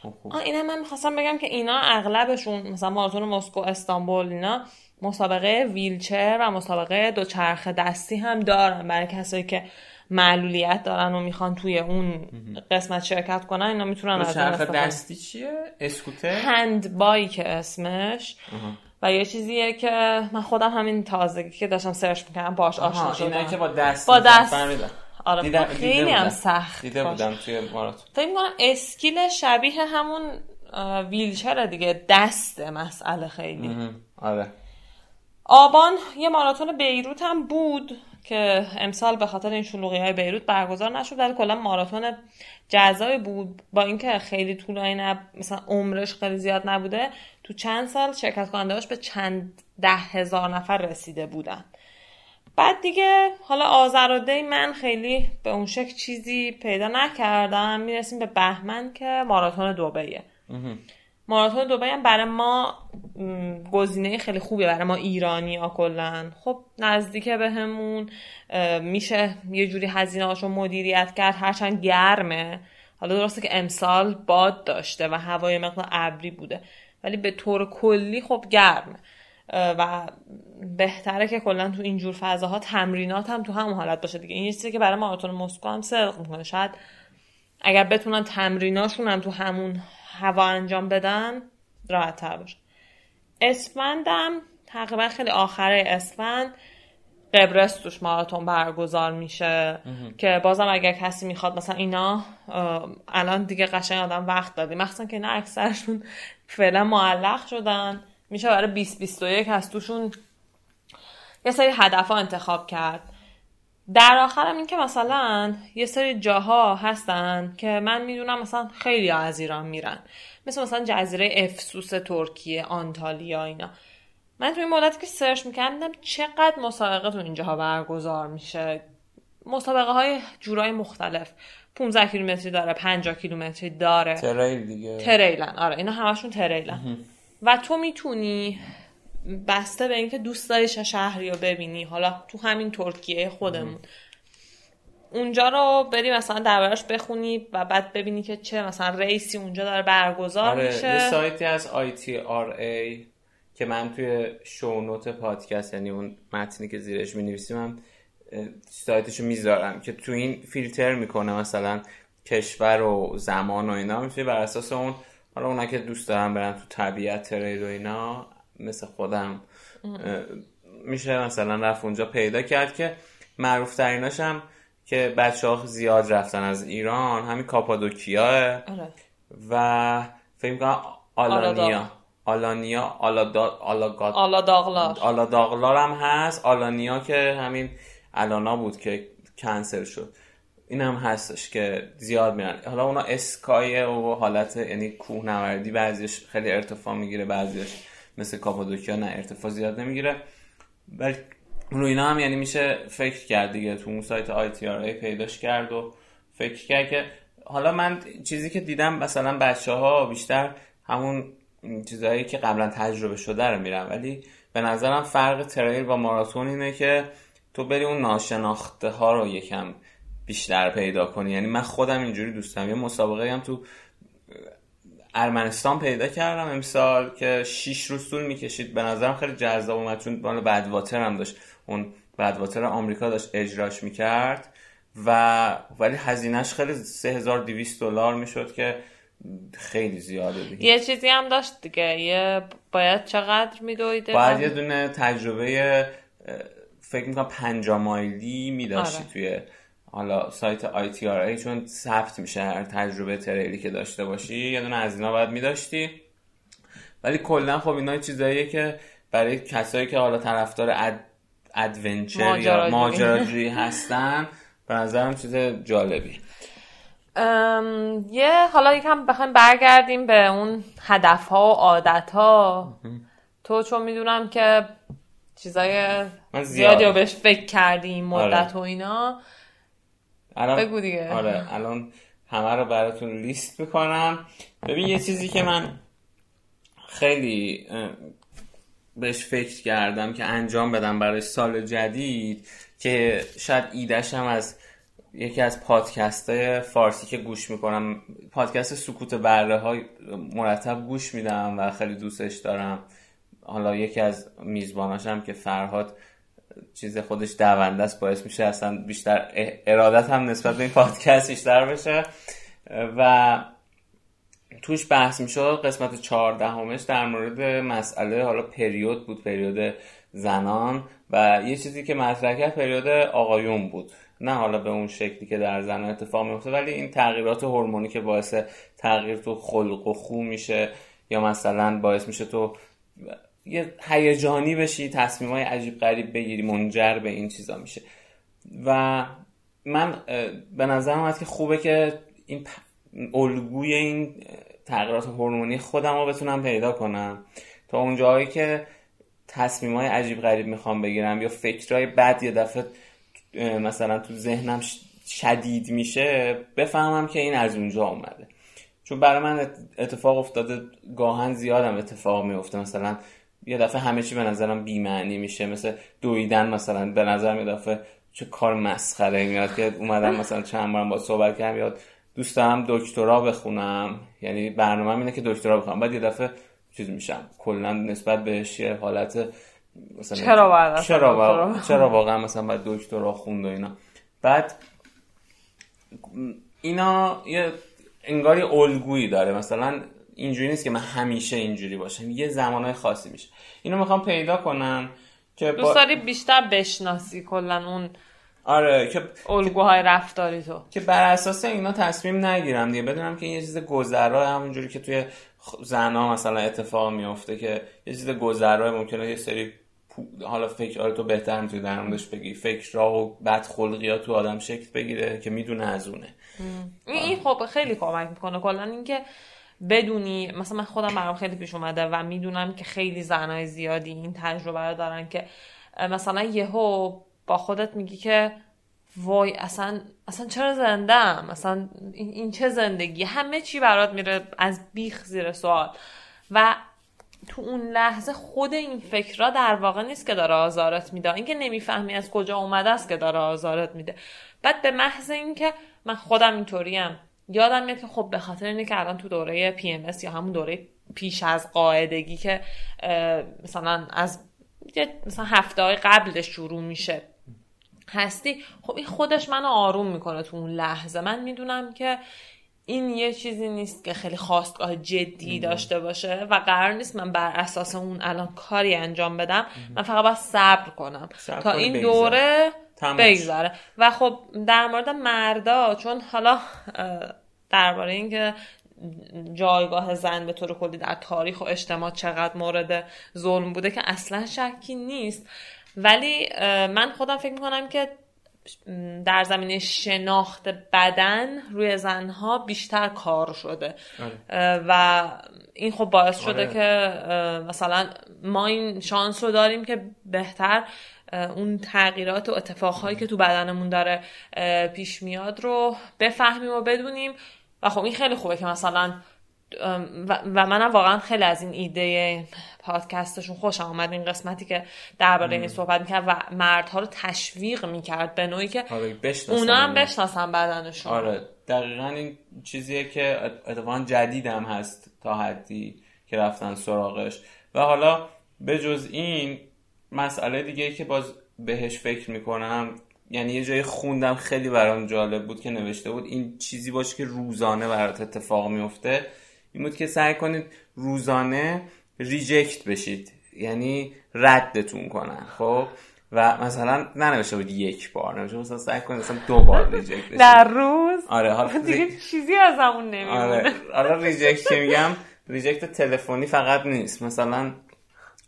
خب اینه من می‌خواستم بگم که اینا اغلبشون مثلا ماراتون مسکو استانبول اینا مسابقه ویلچر و مسابقه دوچرخه دستی هم دارن. برای کسایی که معلولیت دارن و می‌خوان توی اون قسمت شرکت کنن اینا می‌تونن از چرخ دستی چیه؟ اسکوتر؟ hand bike اسمش. و یه چیزیه که من خودم همین تازگی که داشتم search می‌کردم باش آشنا شدم. که با دست با دست. آره دیدم خیلی هم سخت دیده بودم توی ماراتون فکر می‌کنم skill شبیه همون ویلچر دیگه. دست مسئله خیلی. آره. آبان یه ماراتون بیروت هم بود. که امسال به خاطر این شلوغی های بیروت برگزار نشد ولی کلا ماراتون جزایی بود. با اینکه خیلی طولانی نب... مثلا عمرش خیلی زیاد نبوده تو چند سال شرکت کنندهاش به چند ده هزار نفر رسیده بودن. بعد دیگه حالا دی من خیلی به اون شکل چیزی پیدا نکردم. می‌رسیم به بهمن که ماراتون دوبیه ماراتون دبی هم برای ما گزینه خیلی خوبه برای ما ایرانی ها کلن خب نزدیکه بهمون میشه یه جوری هزینه هاشو مدیریت کرد هرچند گرمه. حالا درسته که امسال باد داشته و هوای مقدار ابری بوده ولی به طور کلی خب گرمه. و بهتره که کلا تو اینجور فضاها تمرینات هم تو همون حالت باشه دیگه. این چیزی که برای ماراتون مسکو هم صدق می‌کنه. شاید اگر بتونن تمریناشون هم تو همون هوا انجام بدن راحت تر باشه. اسفندم تقریبا خیلی آخره اسفند قبرس توش ماراتون برگزار میشه. که بازم اگر کسی می‌خواد مثلا اینا الان دیگه قشنگ آدم وقت دادی. مخصوصا که اینا اکثرشون فعلا معلق شدن. میشه برای 2021 از توشون یه سری هدف ها انتخاب کرد. در آخرم این که مثلا یه سری جاها هستن که من می‌دونم مثلا خیلی از ایران میرن. مثل مثلا جزیره افسوس ترکیه آنتالیا اینا. من توی این مدتی که سرچ می‌کردم چقدر مسابقه تو اینجاها برگزار میشه. مسابقه های جورای مختلف. 15 کیلومتری داره 50 کیلومتری داره. تریل دیگه. تریلن. آره اینا همشون تریلن. و تو می‌تونی بسته به اینکه دوست داری شهری رو ببینی. حالا تو همین ترکیه خودمون. اونجا رو بری مثلا دربارش بخونی و بعد ببینی که چه مثلا ریسی اونجا داره برگزار آره، میشه. یه سایتی از ITRA که من توی شونوت پادکست یعنی اون متنی که زیرش می نویسیم هم سایتشو می‌ذارم که تو این فیلتر می‌کنه مثلا کشور و زمان و اینا میشه بر اساس اون. حالا اونا که دوست دارم برن تو طبیعت ترید و اینا مثل خودم. میشه مثلا رفت اونجا پیدا کرد که معروف تریناش هم که بچه ها زیاد رفتن از ایران همین کاپادوکیا. آره. و فکر کنم آلانیا. آلانیا آلادا آلاگات آلاداغلار. آلاداغلار هم هست. آلانیا که همین الانا بود که کنسل شد. این هم هستش که زیاد میرن. حالا اونا اسکای و حالت یعنی کوهنوردی بعضیش خیلی ارتفاع می‌گیره بعضیش مثل کاپادوکیا نه ارتفاع زیاد نمی‌گیره. ولی رو اینا هم یعنی میشه فکر کرد دیگه. تو اون سایت آی تی پیداش کرد و فکر کرد که حالا من چیزی که دیدم مثلا بچه ها بیشتر همون چیزهایی که قبلا تجربه شده رو میرن. ولی به نظرم فرق تریل با ماراتون اینه که تو بری اون ناشناخته ها رو یکم بیشتر پیدا کنی. یعنی من خودم اینجوری دوستم یه مسابقه هم تو ارمنستان پیدا کردم امسال که 6 روز طول می‌کشید. به نظرم خیلی جذاب اومد چون مال بدواتر هم داشت. اون بدواتر آمریکا داشت اجراش می‌کرد و ولی هزینهش خیلی 3200 دلار می‌شد که خیلی زیاده دیگه. یه چیزی هم داشت دیگه. یه باید چقدر میدویده؟ باید یه دونه تجربه فکر می‌کنم پنجا مایلی میداشتی آره. توی حالا سایت ITRA چون ثبت میشه هر تجربه تریلی که داشته باشی یه دونه از اینا باید میداشتی ولی کلا خب اینا چیزاییه که برای کسایی که حالا طرفدار اد... ادونچر یا ماجراجویی. هستن به نظرم چیز جالبی ام، یه حالا یکم بخوایم برگردیم به اون هدف ها و عادت ها تو چون می‌دونم که چیزای من زیادی زیاد. رو بهش فکر کردی این مدت آره. و اینا الان بگو دیگه. آره الان همه رو براتون لیست می‌کنم ببین یه چیزی که من خیلی بهش فکر کردم که انجام بدم برای سال جدید که شاید ایدهش هم از یکی از پادکست های فارسی که گوش می‌کنم پادکست سکوت بره های مرتب گوش میدم و خیلی دوستش دارم حالا یکی از میزباناش هم که فرهاد چیز خودش دونده است باعث میشه اصلا بیشتر ارادت هم نسبت به این پادکست بیشتر بشه. و توش بحث می‌شد قسمت چهاردهمش در مورد مسئله حالا پریود بود پریود زنان و یه چیزی که مطرح کرد پریود آقایون بود. نه حالا به اون شکلی که در زنان اتفاق میفته ولی این تغییرات هورمونی که باعث تغییر تو خلق و خو میشه یا مثلا باعث میشه تو یه هیجانی بشی تصمیم های عجیب غریب بگیری منجر به این چیزا میشه. و من به نظرم اومد که خوبه که این الگوی این تغییرات هورمونی خودم رو بتونم پیدا کنم. تا اون جایی که تصمیم های عجیب غریب می‌خوام بگیرم یا فکرهای بد یه دفعه مثلا تو ذهنم شدید میشه بفهمم که این از اونجا اومده. چون برای من ات- اتفاق افتاده گاهن زیادم اتفاق میفته مثلا یه دفعه همه چی به نظرم بی‌معنی میشه. مثل دویدن مثلا به نظر یه دفعه چه کار مسخره میاد که اومدم مثلا چند بارم با صحبت کردم یاد دوست دارم دکترا بخونم. یعنی برنامه اینه که دکترا بخونم. بعد یه دفعه چیز میشم. کلا نسبت بهش یه حالت مثلا چرا اصلا چرا, واقعا بخونم؟ چرا واقعا مثلا باید دکترا خوند و اینا. بعد اینا یه انگار یه الگویی داره. مثلا اینجوری نیست که من همیشه اینجوری باشم. یه زمانهای خاصی میشه. اینو می‌خوام پیدا کنم که با... دوست داری بیشتر بشناسی کلا اون آره که الگوهای رفتاری تو. که بر اساس اینا تصمیم نگیرم دیگه. بدونم که این یه چیز گذرا همونجوری که توی زنها مثلا اتفاق میفته که یه چیز گذرا ممکنه یه سری حالا فکر آره تو بهتر می‌تونی در موردش بگی. فکرها و بدخلقی تو آدم شکل بگیره که می‌دونه از اونه. این خب خیلی کمک می‌کنه. کلا اینکه بدونی مثلا من خودم برام خیلی پیش اومده و می‌دونم که خیلی زنای زیادی این تجربه رو دارن که مثلا یهو با خودت میگی که وای اصلا اصلا چرا زنده ام؟ اصلا این, چه زندگی؟ همه چی برات میره از بیخ زیر سوال. و تو اون لحظه خود این فکرها در واقع نیست که داره آزارت میده. اینکه نمی‌فهمی از کجا اومده است که داره آزارت میده. بعد به محض اینکه من خودم اینطوریم یادم میاد که خب به خاطر اینه که الان تو دوره پی ام یا همون دوره پیش از قاعدگی که مثلا از مثلا هفته های قبلش شروع میشه هستی خب این خودش منو آروم می‌کنه تو اون لحظه. من می‌دونم که این یه چیزی نیست که خیلی خواستگاه جدی داشته باشه و قرار نیست من بر اساس اون الان کاری انجام بدم. من فقط باید صبر کنم. تا این. دوره بگذره و خب در مورد مردا چون حالا درباره اینکه جایگاه زن به طور کلی در تاریخ و اجتماع چقدر مورد ظلم بوده که اصلا شکی نیست ولی من خودم فکر می‌کنم که در زمینه شناخت بدن روی زنها بیشتر کار شده آره. و این خب باعث شده آره. که مثلا ما این شانس رو داریم که بهتر اون تغییرات و اتفاقهایی که تو بدنمون داره پیش میاد رو بفهمیم و بدونیم. و خب این خیلی خوبه که مثلا و منم واقعا خیلی از این ایده پادکستشون خوشم آمد این قسمتی که درباره این صحبت می‌کرد و مردها رو تشویق می‌کرد به نوعی که آره اونا هم بشناسن بدنشون. آره دقیقا این چیزیه که اتفاقا جدید هم هست تا حدی که رفتن سراغش. و حالا به جز این مسئله دیگه که باز بهش فکر می‌کنم یعنی یه جایی خوندم خیلی برام جالب بود که نوشته بود این چیزی باشه که روزانه برات اتفاق میفته این بود که سعی کنید روزانه reject بشید یعنی ردتون کنن خب؟ و مثلا ننوشته بود یک بار نوشته مثلا سعی کنید مثلا دو بار reject بشید. در روز؟ آره حالا دیگه چیزی از همون نمیمونه. آره حالا reject که میگم؟ reject تلفنی فقط نیست. مثلا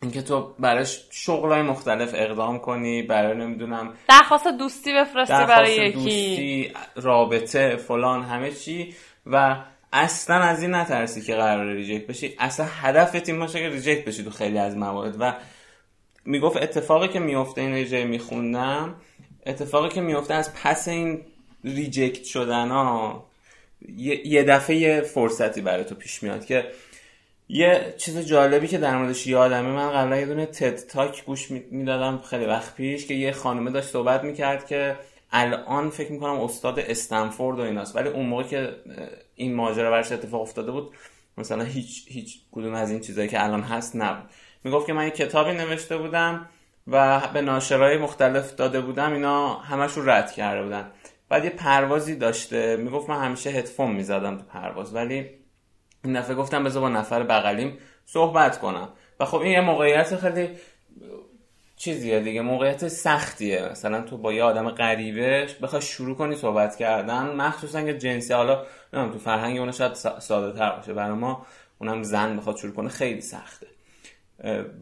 اینکه تو براش شغلای مختلف اقدام کنی برای نمی‌دونم درخواست دوستی بفرستی برای یکی. دوستی رابطه فلان همه چی. و اصلا از این نترسی که قرار reject بشی. اصلا هدفت این باشه که reject بشی تو خیلی از موارد. و می‌گفت اتفاقی که میفته این ریجه میخوندم اتفاقی که میفته از پس این reject شدن ها یه دفعه یه فرصتی برای تو پیش میاد که یه چیز جالبی که در موردش یادمه من قبلا یه دونه TED Talk گوش می‌دادم خیلی وقت پیش که یه خانمه داشت صحبت می‌کرد که الان فکر می‌کنم استاد استنفورد و ایناست. ولی اون موقع که این ماجرا برش اتفاق افتاده بود مثلا هیچ هیچ کدوم از این چیزهایی که الان هست نبود. می‌گفت که من یه کتابی نوشته بودم و به ناشرهای مختلف داده بودم اینا همش رو رد کرده بودن. بعد یه پروازی داشته. می‌گفت من همیشه هدفون می‌زدم تو پرواز ولی این دفعه گفتم بذار با نفر بغلیم صحبت کنم. و خب این یه موقعیت خیلی چیزیه دیگه موقعیت سختیه. مثلا تو با یه آدم غریبه بخوای شروع کنی صحبت کردن مخصوصا که جنسی حالا نمی‌دونم تو فرهنگ اون شاید ساده تر باشه برای ما اونم زن بخواد شروع کنه خیلی سخته.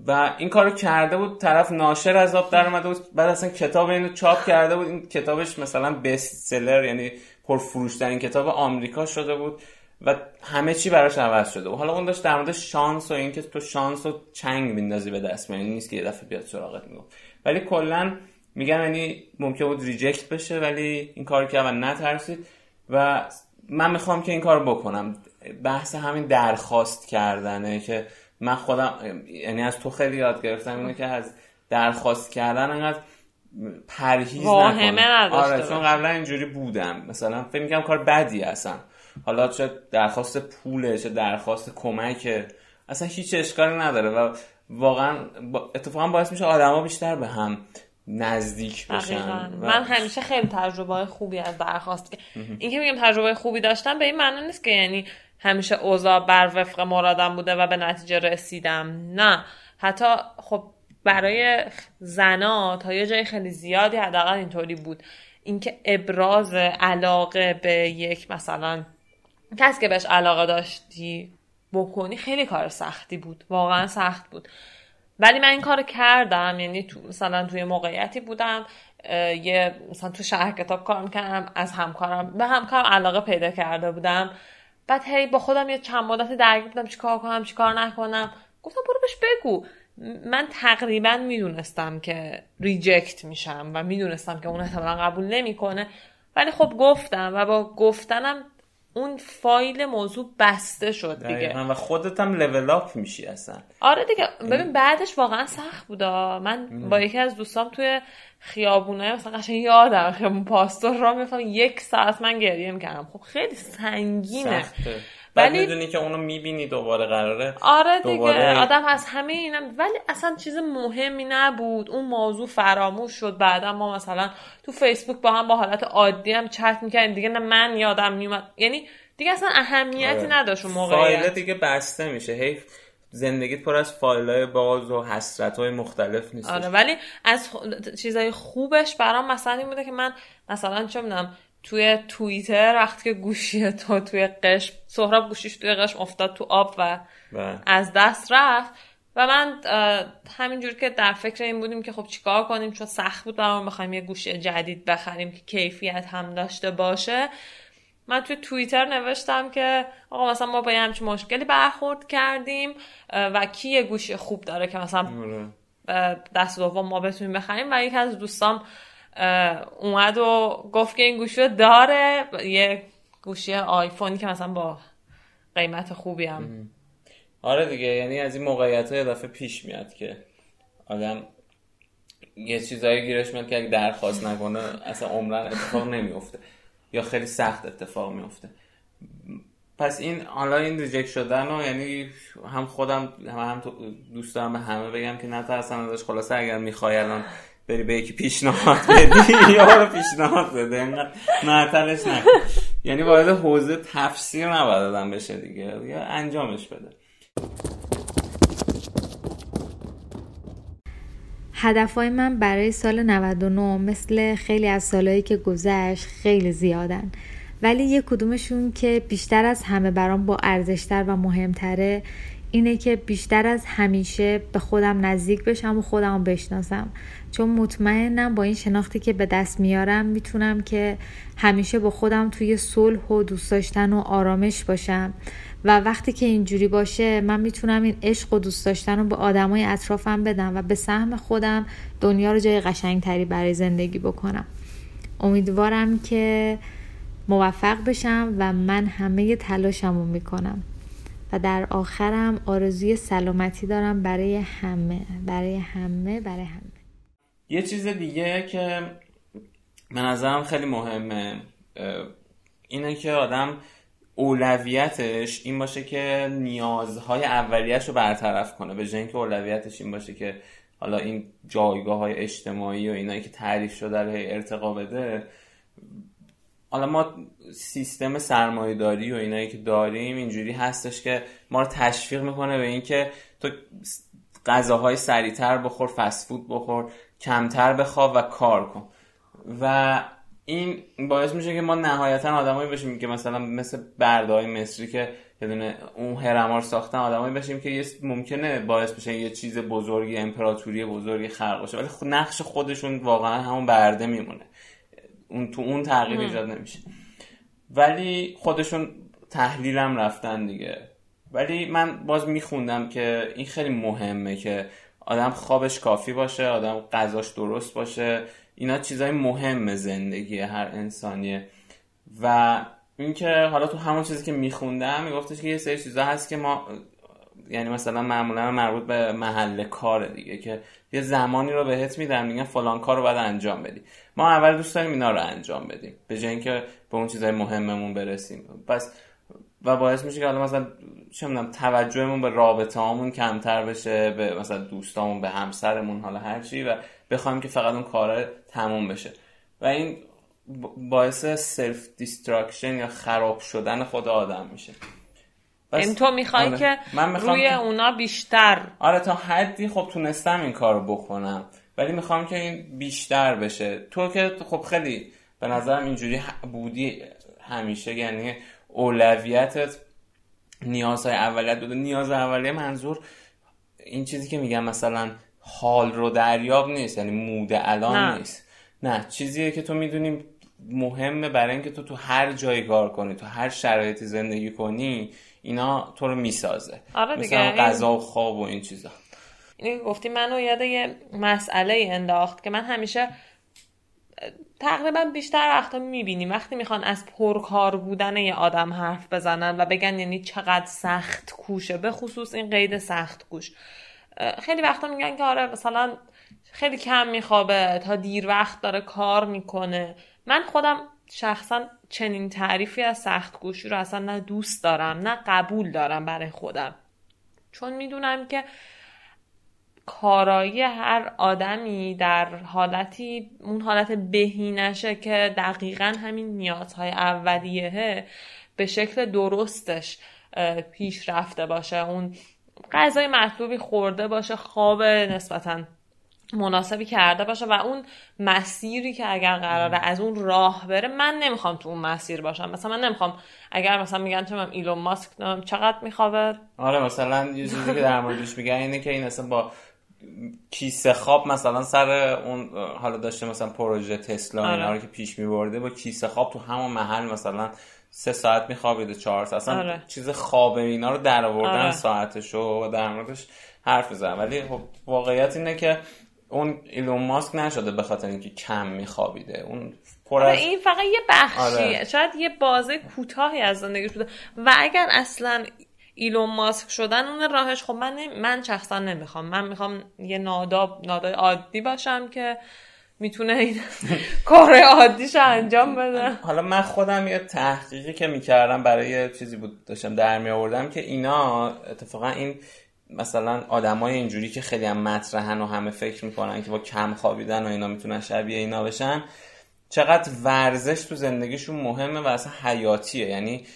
و این کارو کرده بود طرف ناشر از آب در اومده بود بعد اصلا کتاب اینو چاپ کرده بود. این کتابش مثلا بست سلر یعنی پرفروشترین کتاب آمریکا شده بود. و همه چی براش عوض شده. و حالا اون داشت در مورد شانس و اینکه تو شانس رو چنگ میندازی به دست یعنی نیست که یه دفعه بیاد سراغت میگم ولی کلا میگم یعنی ممکن بود ریجکت بشه ولی این کار که اول نترسید. و من می‌خوام که این کار بکنم. بحث همین درخواست کردنه که من خودم یعنی از تو خیلی یاد گرفتم اینه که از درخواست کردن انقدر پرهیز نکنم آره چون قبلا اینجوری بودم. مثلا فکر می‌کنم کار بدی اصلا حالا چه درخواست پوله چه درخواست کمکه. اصلا هیچ اشکالی نداره و واقعا اتفاقا باعث میشه آدما بیشتر به هم نزدیک بشن من همیشه خیلی تجربه خوبی از درخواست این که میگم تجربه خوبی داشتم به این معنی نیست که یعنی همیشه اوضاع بر وفق مرادم بوده و به نتیجه رسیدم. نه. حتی خب برای زنا تا یه جای خیلی زیادی حداقل اینطوری بود. اینکه ابراز علاقه به یک مثلا کسی که بهش علاقه داشتی بکنی خیلی کار سختی بود. واقعا سخت بود. ولی من این کار کردم. یعنی تو مثلا توی موقعیتی بودم یه مثلا تو شهر کتاب کار می‌کردم از همکارم به همکارم علاقه پیدا کرده بودم. بعد هی با خودم یه چند مدت درگیر بودم چیکار کنم چیکار نکنم. گفتم برو بهش بگو. من تقریبا می‌دونستم که ریجکت میشم و می‌دونستم که اون احتمالا قبول نمی‌کنه. ولی خب گفتم و با گفتنم اون فایل موضوع بسته شد دیگه. و خودت هم لول اپ میشی اصلا. آره دیگه. ببین بعدش واقعا سخت بودا. من با یکی از دوستام توی خیابونه مثلا قشنگ یادم خیابون پاستور را میفهم یک ساعت من گریه می‌کردم. خب خیلی سنگینه. سخته. بعد ولی... می‌دونی که اونو می‌بینی دوباره قراره. آره دیگه دوباره... آدم از همه اینم ولی اصلا چیز مهمی نبود. اون موضوع فراموش شد. بعدا ما مثلا تو فیسبوک با هم با حالت عادی هم چت می‌کردیم. دیگه نه من یادم میومد یعنی دیگه اصلا اهمیتی آره. نداشت اون موقع فایل دیگه بسته میشه. حیف زندگیت پر از فایل های باز و حسرت های مختلف نیست. آره ولی از چیزای خوبش برام مثلا این بوده که من مثلا چه می‌دونم توی توییتر وقتی که گوشی تو توی قشم سهراب گوشیش توی قشم افتاد تو آب و بله. از دست رفت و من همینجور که در فکر این بودیم که خب چیکار کنیم چون سخت بود برامون بخوایم یه گوشی جدید بخریم که کیفیت هم داشته باشه من توی توییتر نوشتم که آقا مثلا ما با یه همچین مشکلی برخورد کردیم و کی یه گوشی خوب داره که مثلا آره. دست دوم ما بتونیم بخریم و یکی از دوستام اومد و گفت که این گوشی رو داره. یه گوشی آیفونی که مثلا با قیمت خوبی هم. آره دیگه یعنی از این موقعیت های دفعه پیش میاد که آدم یه چیزایی گیرش میاد که اگه درخواست نکنه اصلا عمرن اتفاق نمیفته یا خیلی سخت اتفاق میفته پس این حالا این ریجکت شدن و یعنی هم خودم هم, هم دوست دارم به همه بگم که نترسن ازش. خلاصه اگر می‌خوای الان بری به یکی پیشنهاد بدی؟ یا رو پیشنهاد بده؟ اینقدر معطلش نکن. یعنی وارد حوزه تفسیر نباید آدم بشه دیگه. یا انجامش بده. هدفهای من برای سال 99 مثل خیلی از سالهایی که گذشت خیلی زیادن. ولی یک کدومشون که بیشتر از همه برام با ارزشتر و مهمتره اینه که بیشتر از همیشه به خودم نزدیک بشم و خودم بشناسم. چون مطمئنم با این شناختی که به دست میارم می‌تونم که همیشه با خودم توی صلح و دوست داشتن و آرامش باشم. و وقتی که اینجوری باشه من می‌تونم این عشق و دوست داشتن رو به آدمای اطرافم بدم و به سهم خودم دنیا رو جای قشنگتری برای زندگی بکنم. امیدوارم که موفق بشم و من همه تلاشم رو می‌کنم. و در آخرم آرزوی سلامتی دارم برای همه برای همه برای همه. یه چیز دیگه که به نظرم خیلی مهمه اینه که آدم اولویتش این باشه که نیازهای اولیش رو برطرف کنه به جای اولویتش این باشه که حالا این جایگاه های اجتماعی و اینایی که تعریف شده رو ارتقا بده. حالا ما سیستم سرمایهداری و اینایی که داریم اینجوری هستش که ما رو تشویق می‌کنه به اینکه تو غذاهای سریعتر بخور فسفود بخور. کمتر بخواب و کار کن. و این باعث میشه که ما نهایتا آدمایی بشیم که مثلا مثل های مصری که یه اون هرمار ساختن آدمایی بشیم که یه ممکنه باعث بشه یه چیز بزرگی امپراتوری بزرگی خلق باشه. ولی نقش خودشون واقعا همون برده میمونه. اون تو اون تغییر ایجاد نمیشه. ولی خودشون تحلیلم رفتن دیگه. ولی من باز میخوندم که این خیلی مهمه که آدم خوابش کافی باشه آدم غذاش درست باشه. اینا چیزای مهم زندگی هر انسانیه. و اینکه حالا تو همون چیزی که میخوندم میگفتش که یه سری چیزا هست که ما یعنی مثلا معمولا مربوط به محل کار دیگه که یه زمانی رو بهت میدن میگن فلان کار رو باید انجام بدی. ما اول دوست داریم اینا رو انجام بدیم به جای اینکه به اون چیزای مهممون برسیم. پس و باعث میشه که حالا مثلا چه می‌دونم توجهمون به رابطه هامون کمتر بشه به مثلا دوستامون به همسرمون حالا هرچی و بخوایم که فقط اون کار تموم بشه. و این باعث self-destruction یا خراب شدن خود آدم میشه. این تو می‌خوای آره. که من روی اونا بیشتر. آره تا حدی خب تونستم این کارو بکنم ولی می‌خوام که این بیشتر بشه. تو که خب خیلی به نظرم اینجوری بودی همیشه یعنی اولویتت نیازهای اولیت بوده. نیاز اولیه منظور این چیزی که میگم مثلا حال رو دریاب نیست یعنی موده الان نه. نیست. نه چیزیه که تو می‌دونی مهمه برای اینکه تو تو هر جایی کار کنی تو هر شرایطی زندگی کنی اینا تو رو می‌سازه. آره مثلا غذا و خواب و این چیزا. این گفتی منو یاد یه مسئله انداخت که من همیشه تقریبا بیشتر وقتا می‌بینیم. وقتی می‌خوان از پرکار بودن یه آدم حرف بزنن و بگن یعنی چقدر سخت کوشه به خصوص این قید سخت کوش. خیلی وقتا میگن که آره مثلا خیلی کم میخوابه تا دیر وقت داره کار می‌کنه. من خودم شخصا چنین تعریفی از سخت گوشی رو اصلا نه دوست دارم نه قبول دارم برای خودم. چون می‌دونم که کارایی هر آدمی در حالتی اون حالت بهینشه که دقیقا همین نیازهای اولیه به شکل درستش پیش رفته باشه. اون غذای مطلوبی خورده باشه خواب نسبتا مناسبی کرده باشه و اون مسیری که اگر قراره از اون راه بره من نمی‌خوام تو اون مسیر باشم. مثلا من نمی‌خوام اگر مثلا میگن تو ایلون ماسک چقدر میخوابه؟ آره مثلا یه چیزی که در موردش میگن اینه که این اصلا با کیسه خواب مثلا سر اون حالا داشته مثلا پروژه تسلا آره. اینا رو که پیش میبرده با کیسه خواب تو همون محل مثلا سه ساعت میخوابیده چهار ساعت اصلا آره. چیز خواب اینا رو در آوردن آره. ساعتشو و در موردش حرف بزنم ولی خب واقعیت اینه که اون ایلون ماسک نشده به خاطر اینکه کم میخوابیده اون پر آره این فقط یه بخشیه آره. شاید یه بازه کوتاهی از زندگیش بوده و اگر اصلا ایلون ماسک شدن اون راهش خب من من شخصا نمی‌خوام. من می‌خوام یه ناداب نادای عادی باشم که می‌تونه این کار عادیش انجام بده. حالا من خودم یه تحقیقی که می‌کردم برای چیزی بود داشتم در می آوردم که اینا اتفاقا این مثلا آدمای اینجوری که خیلی هم مطرحن و همه فکر می‌کنن که با کم خوابیدن و اینا می‌تونن شبیه اینا بشن چقدر ورزش تو زندگیشون مهمه و اصلا حیاتیه. یعنی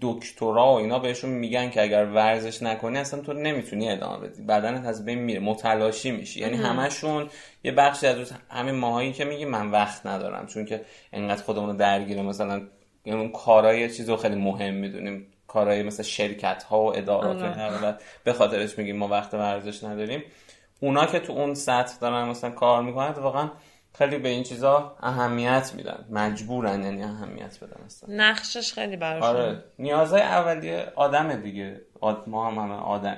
دکترا و اینا بهشون میگن که اگر ورزش نکنی اصلا تو نمی‌تونی ادامه بدی. بدنت از بین میره متلاشی میشی. یعنی همشون یه بخشی از همین ماهایی که میگی من وقت ندارم. چون که انقدر خودمون رو درگیره مثلا یعنی اون کارهای چیز رو خیلی مهم می‌دونیم. کارهای مثل شرکت ها و ادارات آره. به خاطرش میگیم ما وقت ورزش نداریم. اونا که تو اون سطح دارن مثلا کار می‌کنن واقعا خیلی به این چیزا اهمیت میدن. مجبورن یعنی اهمیت بدن مثلا نقشش خیلی براشون. آره. نیازهای اولیه آدم دیگه. ما هم همه آدم.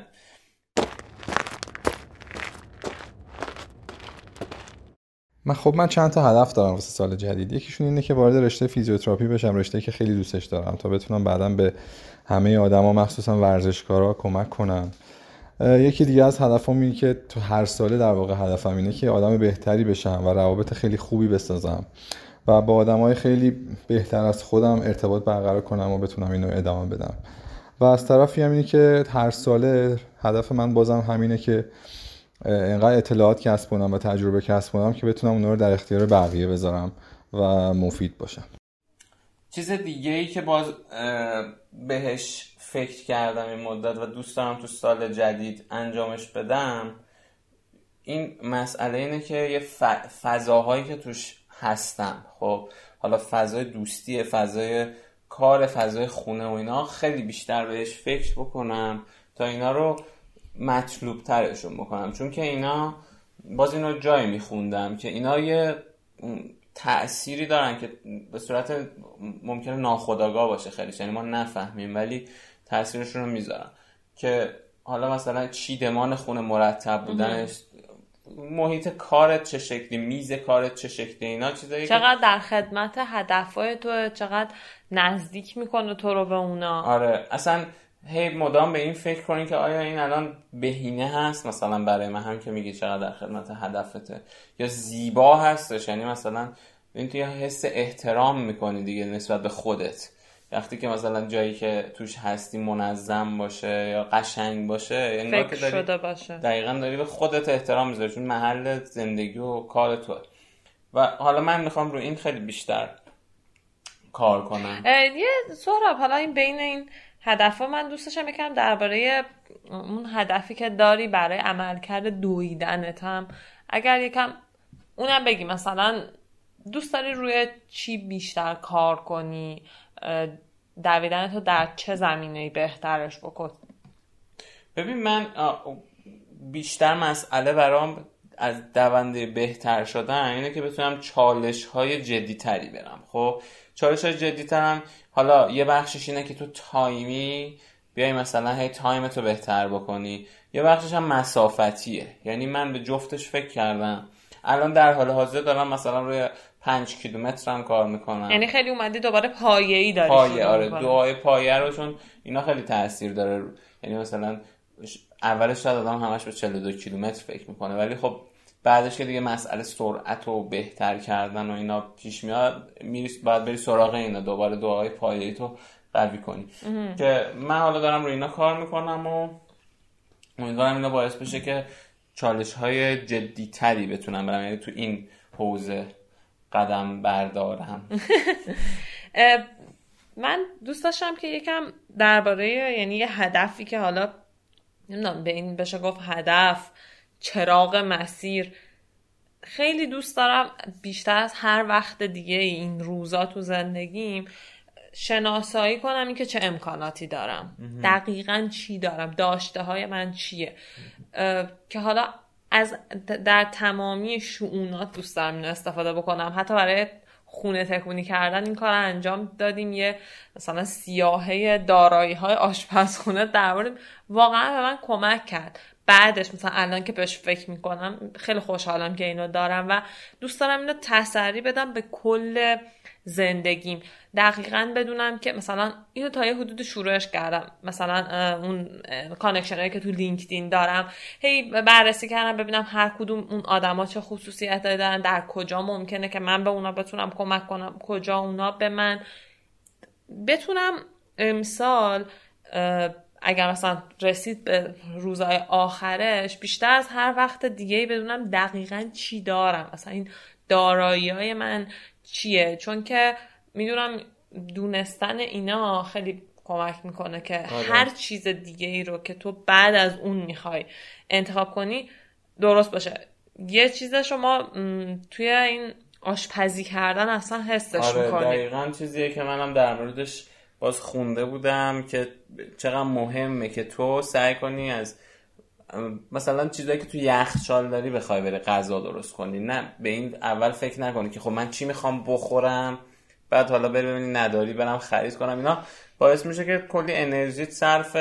من خب من چند تا هدف دارم واسه سال جدید. یکیشون اینه که وارد رشته فیزیوتراپی بشم رشته که خیلی دوستش دارم تا بتونم بعدا به همه آدما مخصوصا ورزشکارا کمک کنم. یکی دیگه از هدفم اینه که تو هر ساله در واقع هدفم اینه که آدم بهتری بشم و روابط خیلی خوبی بسازم و با های خیلی بهتر از خودم ارتباط برقرار کنم و بتونم اینو ادامه بدم. و از طرفی هم اینه که هر ساله هدف من بازم همینه که اینقدر اطلاعات کسب کنم و تجربه کسب کنم که بتونم اون رو در اختیار بقیه بذارم و مفید باشم. چیز دیگه ای که باز بهش فکر کردم این مدت و دوست دارم تو سال جدید انجامش بدم این مسئله اینه که یه فضاهایی که توش هستم. خب حالا فضای دوستی فضای کار فضای خونه و اینا خیلی بیشتر بهش فکر بکنم تا اینا رو مطلوب ترشون بکنم. چون که اینا باز اینو جایی میخوندم که اینا یه تأثیری دارن که به صورت ممکنه ناخداگاه باشه خیلی یعنی ما نفهمیم ولی تاثیرشون رو می‌ذارن. که حالا مثلا چیدمان خونه مرتب بودنش محیط کارت چه شکلی میز کارت چه شکلی اینا چیزایی چقدر در خدمت هدفهای تو چقدر نزدیک می‌کنه تو رو به اونا. آره اصلا هی مدام به این فکر کنی که آیا این الان بهینه هست مثلا برای من؟ هم که میگی چقدر در خدمت هدفته. یا زیبا هستش یعنی مثلا این تو حس احترام می‌کنی دیگه نسبت به خودت. وقتی که مثلا جایی که توش هستی منظم باشه یا قشنگ باشه یعنی فکر داری شده باشه. دقیقا داری به خودت احترام می‌ذاری چون محل زندگی و کار تو و حالا من می‌خوام رو این خیلی بیشتر کار کنم. یه سهراب حالا این بین این هدف من دوستشم یکم درباره اون هدفی که داری برای عملکرد دویدنت هم. اگر یکم اونم بگی مثلا دوست داری روی چی بیشتر کار کنی؟ دویدن تو در چه زمینه بهترش بکن؟ ببین من بیشتر مسئله برام از دونده بهتر شدن اینه که بتونم چالش های جدی تری برم. خب چالش های جدی ترم حالا یه بخشش اینه که تو time ی بیای مثلا هی time تو بهتر بکنی. یه بخشش هم مسافتیه. یعنی من به جفتش فکر کردم. الان در حال حاضر دارم مثلا روی پنج کیلومتر هم کار می‌کنم یعنی خیلی اومدی دوباره پایه ای داری پایه آره دوهای پایه رو چون اینا خیلی تاثیر داره. یعنی مثلا اولش شاید آدم همش به 42 کیلومتر فکر می‌کنه ولی خب بعدش که دیگه مسئله سرعت و بهتر کردن و اینا پیش میاد میری بعد بری سراغ اینا دوباره دوهای پایه تو قوی کنی. که من حالا دارم روی اینا کار می‌کنم و امیدوارم اینا باعث بشه که چالش های جدی تری بتونم برم. یعنی تو این حوزه قدم بردارم. من دوست داشتم که یکم درباره یعنی یه هدفی که حالا نمی‌دونم به این بشه گفت هدف چراغ مسیر خیلی دوست دارم بیشتر از هر وقت دیگه این روزا تو زندگیم شناسایی کنم این که چه امکاناتی دارم. دقیقا چی دارم؟ داشته های من چیه؟ که حالا از در تمامی شعونات دوست دارم اینو استفاده بکنم. حتی برای خونه تکونی کردن این کار انجام دادیم. یه مثلا سیاهه دارایی های آشپزخونه در واقعا به من کمک کرد. بعدش مثلا الان که بهش فکر می‌کنم خیلی خوشحالم که اینو دارم و دوست دارم اینو تسری بدم به کل زندگیم. دقیقا بدونم که مثلا اینو تا یه حدود شروعش کردم. مثلا اون connection هایی که تو LinkedIn دارم. هی بررسی کردم ببینم هر کدوم اون آدما چه خصوصیت دارن در کجا ممکنه که من به اونا بتونم کمک کنم کجا اونا به من. بتونم امسال اگر مثلا رسید به روزهای آخرش بیشتر از هر وقت دیگه بدونم دقیقا چی دارم. مثلا این دارایی های من چیه؟ چون که می‌دونم دونستن اینا خیلی کمک می‌کنه که آره. هر چیز دیگه ای رو که تو بعد از اون می‌خوای انتخاب کنی درست باشه. یه چیز شما توی این آشپزی کردن اصلا حسش آره می‌کنی دقیقا چیزیه که منم در موردش باز خونده بودم که چقدر مهمه که تو سعی کنی از مثلا چیزایی که تو یخچال داری بخوای بری غذا درست کنی. نه به این اول فکر نکنی که خب من چی می‌خوام بخورم بعد حالا بری ببینی نداری برم خرید کنم. اینا باعث میشه که کلی انرژی صرف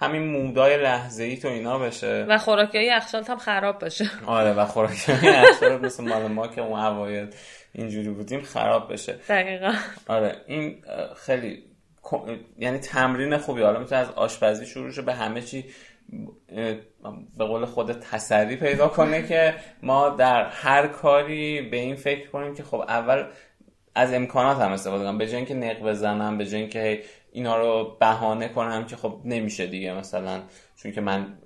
همین مودای لحظه ای تو اینا بشه. و خوراکی یخچال هم خراب بشه. آره و خوراکی یخچال مثل مال ما که اون اوایل اینجوری بودیم خراب بشه. دقیقا. آره این خیلی یعنی تمرین خوبی. حالا می‌تونه از آشپزی شروع شه به همه چی به قول خود تسری پیدا کنه که ما در هر کاری به این فکر کنیم که خب اول از امکانات هم استفاده کنم به جای اینکه نق بزنم به جای اینکه اینا رو بهانه کنم که خب نمیشه دیگه مثلا. چون که من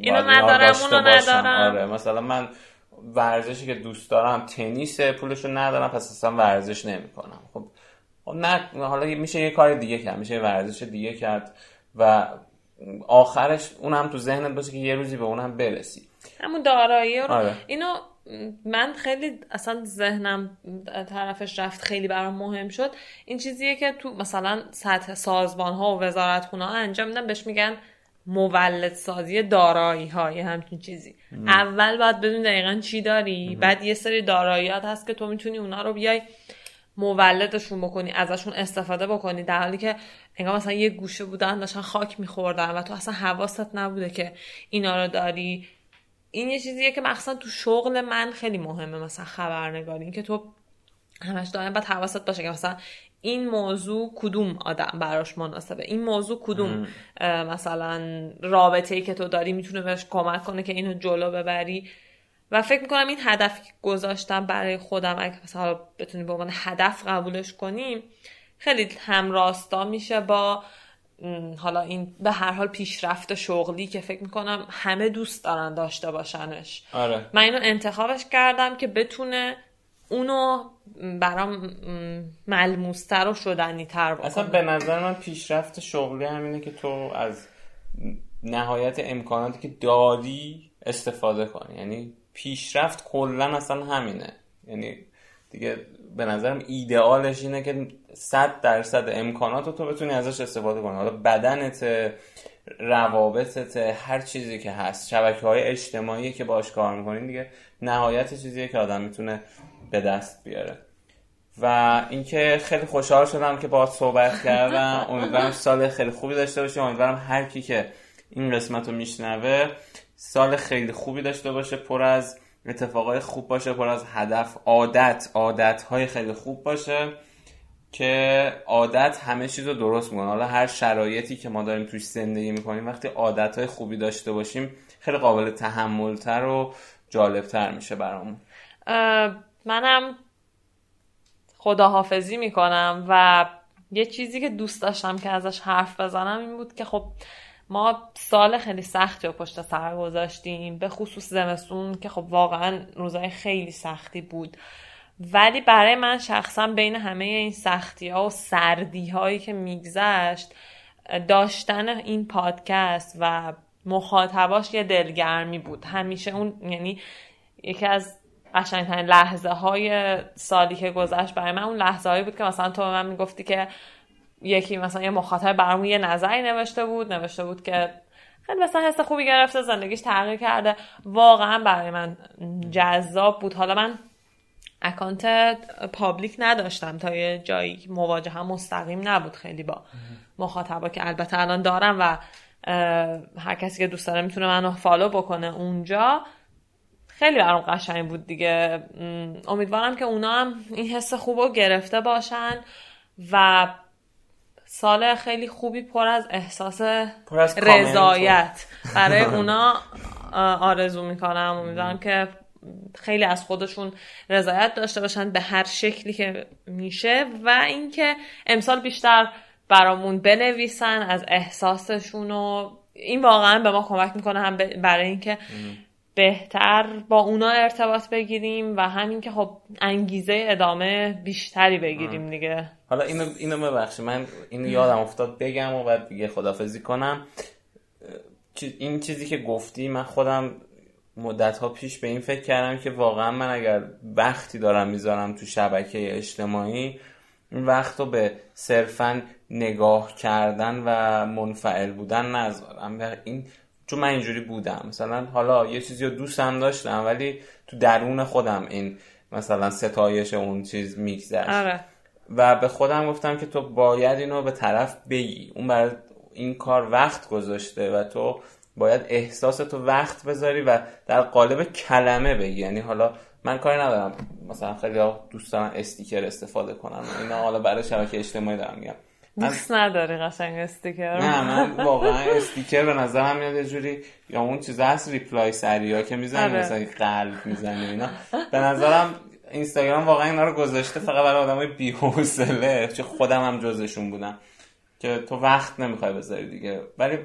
اینو ندارم اونو ندارم. آره مثلا من ورزشی که دوست دارم تنیس پولشو ندارم پس اصلا ورزش نمی‌کنم. خب نه حالا میشه یه کار دیگه کرد میشه یه ورزش دیگه کرد و آخرش اونم تو ذهنت باشه که یه روزی به اونم برسی. همون دارایی رو آره. اینو من خیلی اصلا ذهنم طرفش رفت خیلی برام مهم شد. این چیزیه که تو مثلا سطح سازمان ها و وزارت ها انجام میدن بهش میگن مولد سازی دارایی های همچین چیزی. اول باید بدون دقیقا چی داری بعد یه سری داراییات هست که تو می‌تونی اونا رو بیای مولدشون بکنی ازشون استفاده بکنی در حالی که انگار مثلا یه گوشه بودن داشتن خاک میخوردن و تو اصلا حواست نبوده که اینا رو داری. این یه چیزیه که مخصوصا تو شغل من خیلی مهمه مثلا خبرنگاری این که تو همش دائم باید حواست باشه که مثلا این موضوع کدوم آدم براش مناسبه. این موضوع کدوم مثلا رابطه ای که تو داری می‌تونه بهش کمک کنه که اینو جلو ببری. و فکر می‌کنم این هدفی که گذاشتم برای خودم اگه مثلا بتونی به عنوان هدف قبولش کنیم خیلی همراستا میشه با حالا این به هر حال پیشرفت شغلی که فکر می‌کنم همه دوست دارن داشته باشنش. آره. من اینو انتخابش کردم که بتونه اونو برام ملموستر و شدنی تر بکنه. اصلا به نظر من پیشرفت شغلی همینه که تو از نهایت امکاناتی که داری استفاده کنی. یعنی پیشرفت کلا اصلا همینه. یعنی دیگه به نظرم ایدئالش اینه که صد درصد امکانات تو بتونی ازش استفاده کنی. حالا بدنت روابطت هر چیزی که هست. شبکه های اجتماعی که باش کار می‌کنین دیگه نهایت چیزیه که آدم می‌تونه به دست بیاره. و اینکه خیلی خوشحال شدم که باهات صحبت کردم. امیدوارم سال خیلی خوبی داشته باشی امیدوارم هر کی که این قسمت رو میشنوه سال خیلی خوبی داشته باشه پر از اتفاقای خوب باشه پر از هدف عادت عادت های خیلی خوب باشه که عادت همه چیز رو درست می‌کنه. حالا هر شرایطی که ما داریم توش زندگی می‌کنیم وقتی عادت های خوبی داشته باشیم خیلی قابل تحملتر و جالبتر میشه برامون. منم خداحافظی می‌کنم و یه چیزی که دوست داشتم که ازش حرف بزنم این بود که خب ما سال خیلی سختی رو پشت سر گذاشتیم به خصوص زمستون که خب واقعا روزای خیلی سختی بود. ولی برای من شخصا بین همه این سختی ها و سردی هایی که میگذشت داشتن این پادکست و مخاطباش یه دلگرمی بود. همیشه اون یعنی یکی از قشنگترین لحظه های سالی که گذشت برای من اون لحظه هایی بود که مثلا تو به من می‌گفتی که یکی مثلا یه مخاطب برامون یه نظری نوشته بود نوشته بود که خیلی مثلا حس خوبی گرفته زندگیش تغییر کرده. واقعا برای من جذاب بود. حالا من account public نداشتم تا یه جایی مواجه هم مستقیم نبود خیلی با مخاطبا که البته الان دارم و هر کسی که دوست داره می‌تونه منو follow بکنه اونجا. خیلی برام قشنگ بود دیگه. امیدوارم که اونا هم این حس خوب رو گرفته باشن و سال خیلی خوبی پر از احساس پر از رضایت. برای اونا آرزو می‌کنم امیدوارم که خیلی از خودشون رضایت داشته باشن به هر شکلی که میشه و اینکه امسال بیشتر برامون بنویسن از احساسشون و این واقعا به ما کمک می‌کنه هم برای اینکه بهتر با اونا ارتباط بگیریم و همین که خب انگیزه ادامه بیشتری بگیریم دیگه. حالا اینو اینو ببخشید. من اینو یادم افتاد بگم و بعد دیگه خدافزی کنم. این چیزی که گفتی من خودم مدت ها پیش به این فکر کردم که واقعا من اگر وقتی دارم می‌ذارم تو شبکه اجتماعی این وقت رو به صرفا نگاه کردن و منفعل بودن نذارم. این چون من اینجوری بودم. مثلا حالا یه چیزی رو دوستم داشتم ولی تو درون خودم این مثلا ستایش اون چیز میگذشت. آره. و به خودم گفتم که تو باید اینو به طرف بگی. اون برای این کار وقت گذاشته و تو باید احساس تو وقت بذاری و در قالب کلمه بگی. یعنی حالا من کاری ندارم مثلا خیلی دوست دارم استیکر استفاده کنم اینا حالا برای شبکه اجتماعی دارم میگم. دوست نداری قشنگ استیکر نه من واقعا استیکر به نظرم میاد یه جوری یا اون چیز هست ریپلای سری که می‌زنی آره. مثلا قلب می‌زنی اینا. به نظرم اینستاگرام واقعا اینا رو گذاشته فقط برای آدمای بی‌حوصله چه خودم هم جزشون بودم که تو وقت نمی‌خوای بذاری دیگه. ولی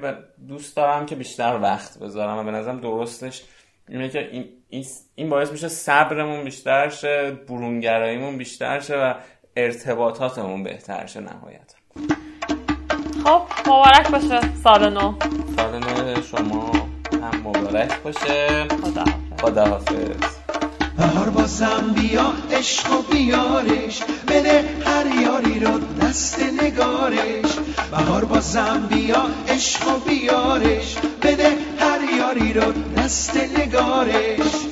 دوست دارم که بیشتر وقت بذارم و به نظرم درستش اینه که این, این باعث میشه صبرمون بیشتر شه برونگراییمون بیشتر شه و ارتباطاتمون بهتر شه نهایت خب مبارک باشه سال نو. سال نو شما هم مبارک باشه. خدا خداحافظ. بهار بازم بیا عشق و بیارش. بده هر یاری رو دست نگارش. بهار بازم بیا عشق و بیارش. بده هر یاری رو دست نگارش.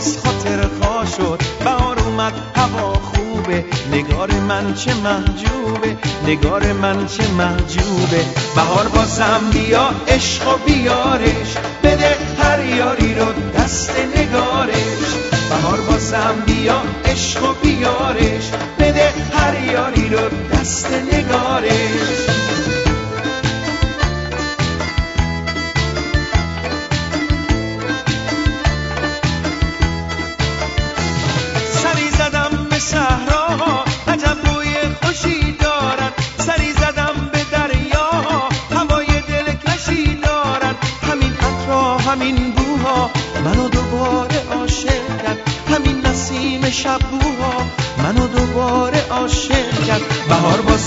باز خاطر خوا شد. بهار اومد هوا خوبه. نگار من چه محجوبه. نگار من چه محجوبه. بهار بازم بیا عشق و بیارش. بده هر یاری رو دست نگارش. بهار بازم بیا عشق و بیارش. بده هر یاری رو دست نگارش.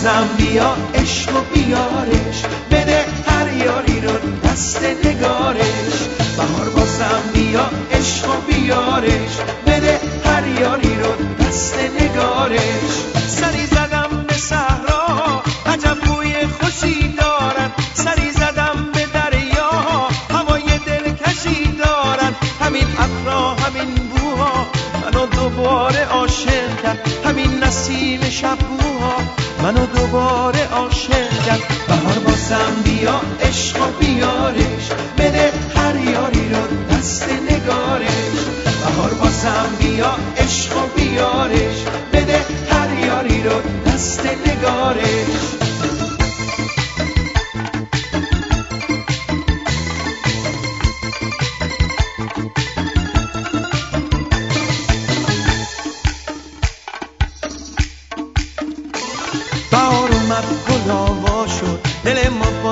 بازم بیا عشق و بیارش. بده هر یاری رو دست نگارش. بهار بازم بیا عشق و بیارش. بده هر یاری رو دست نگارش. سری زدم به صحرا عجب بوی خوشی دارن. سری زدم به دریا هوای دلکشی دارن. همین افرا همین بوها منو دوباره عاشق کرد. همین نسیم شب بود دوباره عاشقم بهار باسم بیا عشق و بیارش. بده هر یاری رو دست نگارش. بهار باسم بیا عشق و بیارش. بده هر یاری رو دست نگارش.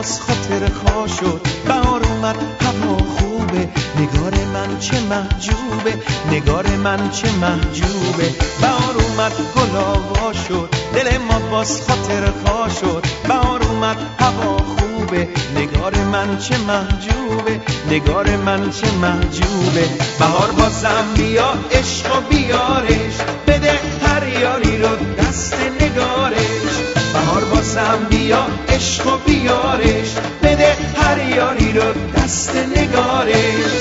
باز خاطر خوا شد. بهار اومد هوا خوبه. نگار من چه محجوبه. نگار من چه محجوبه. بهار اومد گل شد. دل ما باز خاطر خوا شد. بهار اومد هوا خوبه. نگار من چه محجوبه. نگار من چه محجوبه. بهار بازم بیا عشق و بیارش. بده هر یاری رو دست نگارش. بازم بیا عشق و بیارش بده هر یاری رو دست نگارش.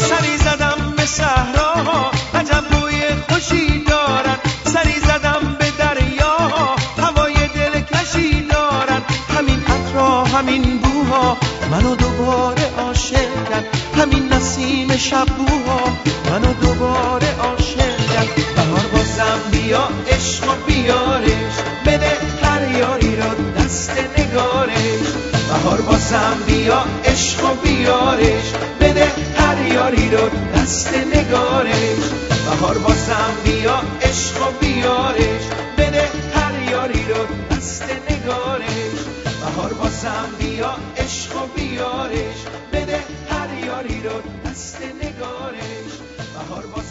سری زدم به صحراها عجب بوی خوشی دارن سری زدم به دریا هوای دلکشی دارن همین عطرا همین بوها منو دوباره عاشق نسیم شبوها. منو دوباره عاشق کرد. بهار بازم بیا عشق و بیارش. بده هر یاری رو دست نگارش. بهار بازم بیا عشق و بیارش. بده هر یاری رو دست نگارش. بهار بازم بیا عشق و بیارش. بده هر یاری رو دست نگارش. بهار بازم بیا عشق و بیارش. بده هر یاری رو دست نگارش. بهار عشق